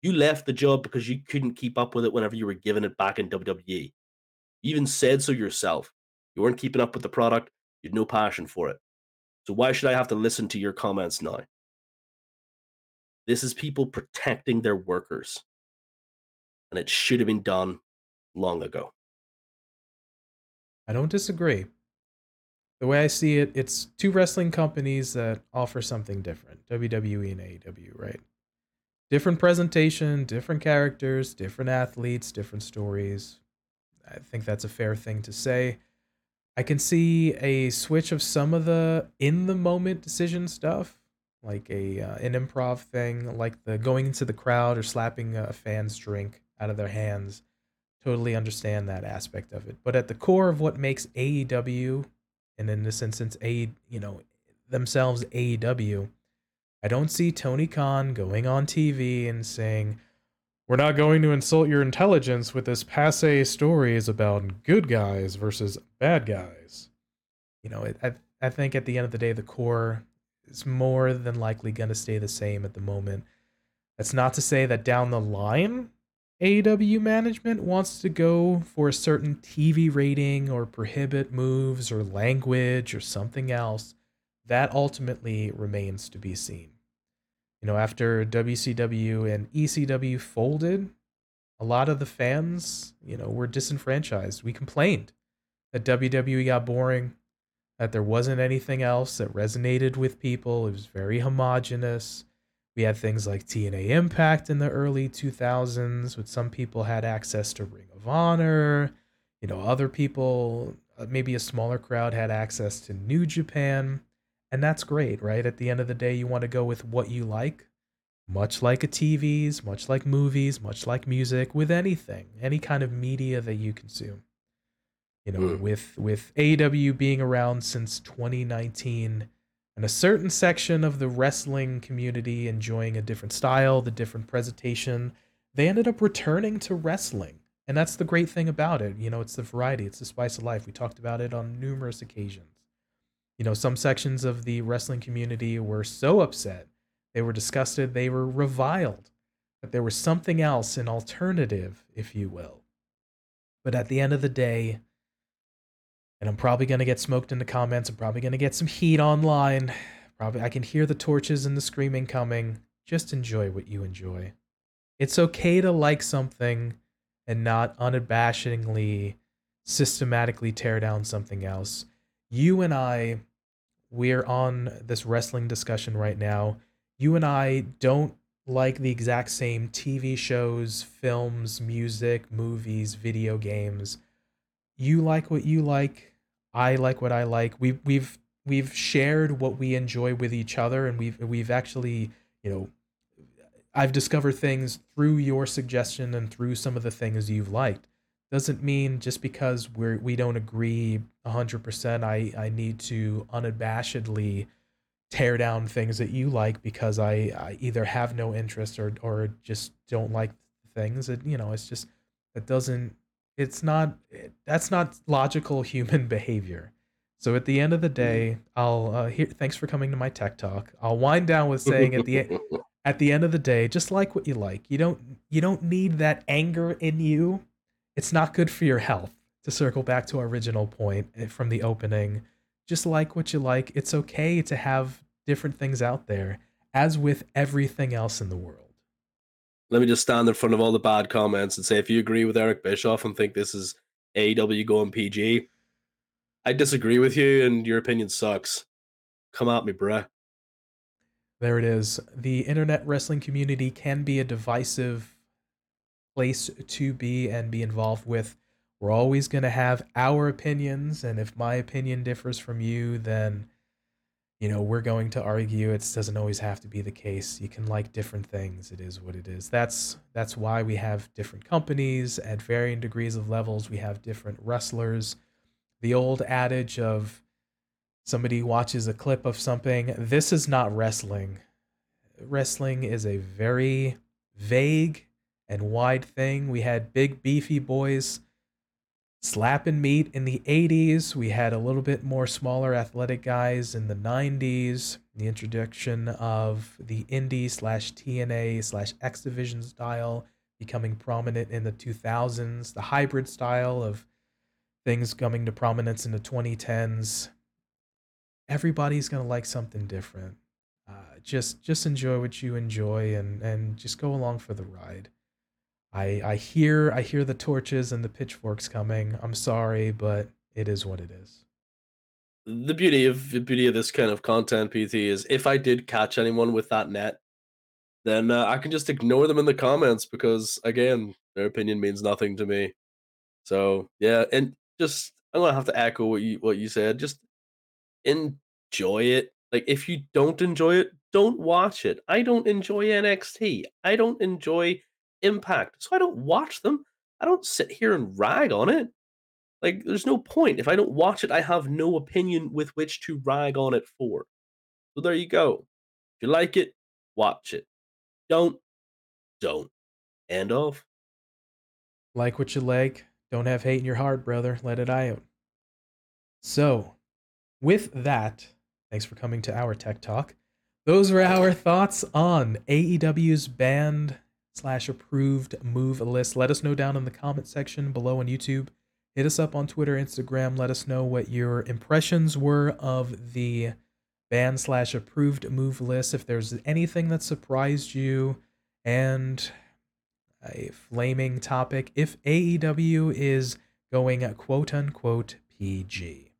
Speaker 2: you left the job because you couldn't keep up with it whenever you were given it back in WWE. You even said so yourself. You weren't keeping up with the product, you had no passion for it. So why should I have to listen to your comments now? This is people protecting their workers. And it should have been done long ago.
Speaker 1: I don't disagree. The way I see it, it's two wrestling companies that offer something different WWE and AEW, right? Different presentation, different characters, different athletes, different stories. I think that's a fair thing to say. I can see a switch of some of the in the moment decision stuff like a uh, an improv thing, like the going into the crowd or slapping a fan's drink out of their hands. Totally understand that aspect of it. But at the core of what makes AEW, and in this instance, A, you know, themselves AEW, I don't see Tony Khan going on TV and saying, "We're not going to insult your intelligence with this passe stories about good guys versus bad guys." You know, I I think at the end of the day, the core is more than likely going to stay the same at the moment. That's not to say that down the line AEW management wants to go for a certain TV rating or prohibit moves or language or something else, that ultimately remains to be seen. You know, after WCW and ECW folded, a lot of the fans, you know, were disenfranchised. We complained that WWE got boring, that there wasn't anything else that resonated with people. It was very homogenous we had things like TNA Impact in the early 2000s, which some people had access to Ring of Honor. You know, other people, uh, maybe a smaller crowd, had access to New Japan. And that's great, right? At the end of the day, you want to go with what you like, much like a TVs, much like movies, much like music, with anything, any kind of media that you consume. You know, mm. with with AEW being around since 2019 and a certain section of the wrestling community enjoying a different style, the different presentation, they ended up returning to wrestling. And that's the great thing about it. You know, it's the variety, it's the spice of life. We talked about it on numerous occasions. You know, some sections of the wrestling community were so upset, they were disgusted, they were reviled, that there was something else, an alternative, if you will. But at the end of the day, and I'm probably going to get smoked in the comments. I'm probably going to get some heat online. Probably I can hear the torches and the screaming coming. Just enjoy what you enjoy. It's okay to like something and not unabashedly systematically tear down something else. You and I we're on this wrestling discussion right now. You and I don't like the exact same TV shows, films, music, movies, video games you like what you like i like what i like. We we've we've shared what we enjoy with each other and we've we've actually you know i've discovered things through your suggestion and through some of the things you've liked. Doesn't mean just because we're we don't agree 100% i i need to unabashedly tear down things that you like because i, I either have no interest or or just don't like things. That you know it's just that doesn't it's not that's not logical human behavior. So at the end of the day i'll uh, here thanks for coming to my tech talk. I'll wind down with saying at the at the end of the day just like what you like. You don't you don't need that anger in you. It's not good for your health to circle back to our original point eh, from the opening. Just like what you like it's okay to have different things out there as with everything else in the world
Speaker 2: let me just stand in front of all the bad comments and say if you agree with Eric Bischoff and think this is AEW going PG, I disagree with you and your opinion sucks. Come at me, bruh.
Speaker 1: There it is. The internet wrestling community can be a divisive place to be and be involved with. We're always going to have our opinions, and if my opinion differs from you, then you know we're going to argue it doesn't always have to be the case. You can like different things. It is what it is. That's that's why we have different companies at varying degrees of levels. We have different wrestlers. The old adage of somebody watches a clip of something this is not wrestling. Wrestling is a very vague and wide thing. We had big beefy boys slapping meat in the 80s. We had a little bit more smaller athletic guys in the 90s. The introduction of the indie slash TNA slash X Division style becoming prominent in the 2000s. The hybrid style of things coming to prominence in the 2010s. Everybody's gonna like something different. Uh, just just enjoy what you enjoy and and just go along for the ride. I I hear I hear the torches and the pitchforks coming. I'm sorry, but it is what it is.
Speaker 2: The beauty of the beauty of this kind of content, PT, is if I did catch anyone with that net, then uh, I can just ignore them in the comments because again, their opinion means nothing to me. So yeah, and just I'm gonna have to echo what you what you said. Just enjoy it. Like if you don't enjoy it, don't watch it. I don't enjoy NXT. I don't enjoy Impact. So I don't watch them. I don't sit here and rag on it. Like, there's no point. If I don't watch it, I have no opinion with which to rag on it for. So there you go. If you like it, watch it. Don't, don't. End of.
Speaker 1: Like what you like. Don't have hate in your heart, brother. Let it out. So, with that, thanks for coming to our tech talk. Those were our thoughts on AEW's banned slash approved move list. Let us know down in the comment section below on YouTube. Hit us up on Twitter, Instagram. Let us know what your impressions were of the banned slash approved move list. If there's anything that surprised you, and a flaming topic if AEW is going quote unquote PG.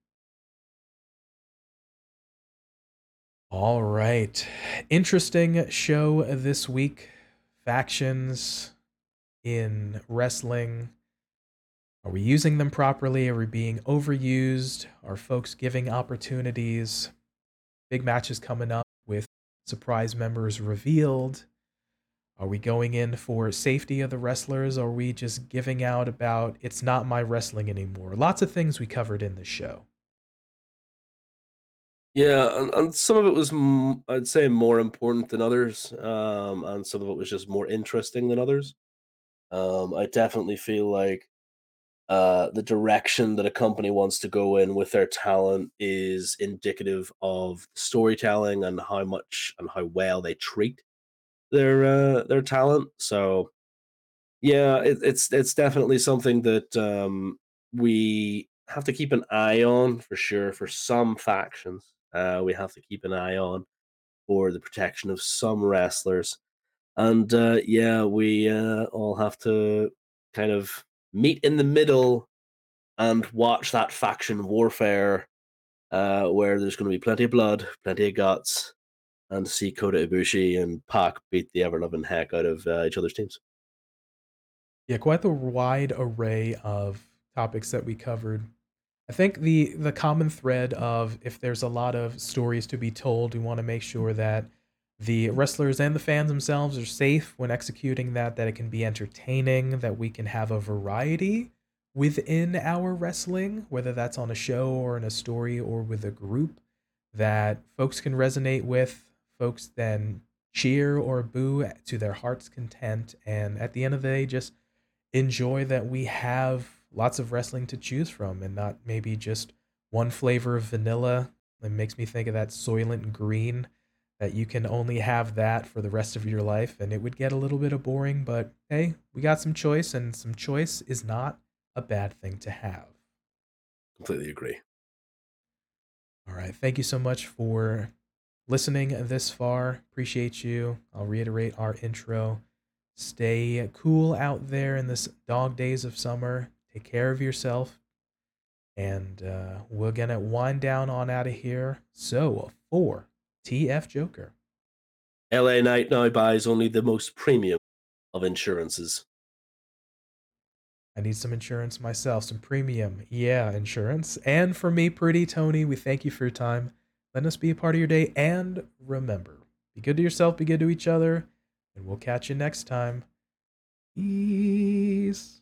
Speaker 1: All right. Interesting show this week. Factions in wrestling. Are we using them properly? Are we being overused? Are folks giving opportunities? Big matches coming up with surprise members revealed. Are we going in for safety of the wrestlers? Are we just giving out about it's not my wrestling anymore? Lots of things we covered in the show.
Speaker 2: Yeah, and, and some of it was, I'd say, more important than others, um, and some of it was just more interesting than others. Um, I definitely feel like uh, the direction that a company wants to go in with their talent is indicative of storytelling and how much and how well they treat their uh, their talent. So, yeah, it, it's it's definitely something that um, we have to keep an eye on for sure for some factions uh, we have to keep an eye on for the protection of some wrestlers. And uh, yeah, we uh, all have to kind of meet in the middle and watch that faction warfare uh, where there's going to be plenty of blood, plenty of guts, and see Kota Ibushi and Pac beat the ever loving heck out of uh, each other's teams.
Speaker 1: Yeah, quite the wide array of topics that we covered I think the the common thread of if there's a lot of stories to be told, we want to make sure that the wrestlers and the fans themselves are safe when executing that, that it can be entertaining, that we can have a variety within our wrestling, whether that's on a show or in a story or with a group that folks can resonate with, folks then cheer or boo to their heart's content, and at the end of the day, just enjoy that we have lots of wrestling to choose from and not maybe just one flavor of vanilla. It makes me think of that Soylent Green that you can only have that for the rest of your life and it would get a little bit of boring, but hey, we got some choice and some choice is not a bad thing to have.
Speaker 2: Completely agree.
Speaker 1: All right. Thank you so much for listening this far. Appreciate you. I'll reiterate our intro. Stay cool out there in this dog days of summer. Take care of yourself. And uh, we're going to wind down on out of here. So, for TF Joker.
Speaker 2: LA Knight now buys only the most premium of insurances.
Speaker 1: I need some insurance myself, some premium, yeah, insurance. And for me, Pretty Tony, we thank you for your time. Let us be a part of your day. And remember, be good to yourself, be good to each other, and we'll catch you next time. Peace.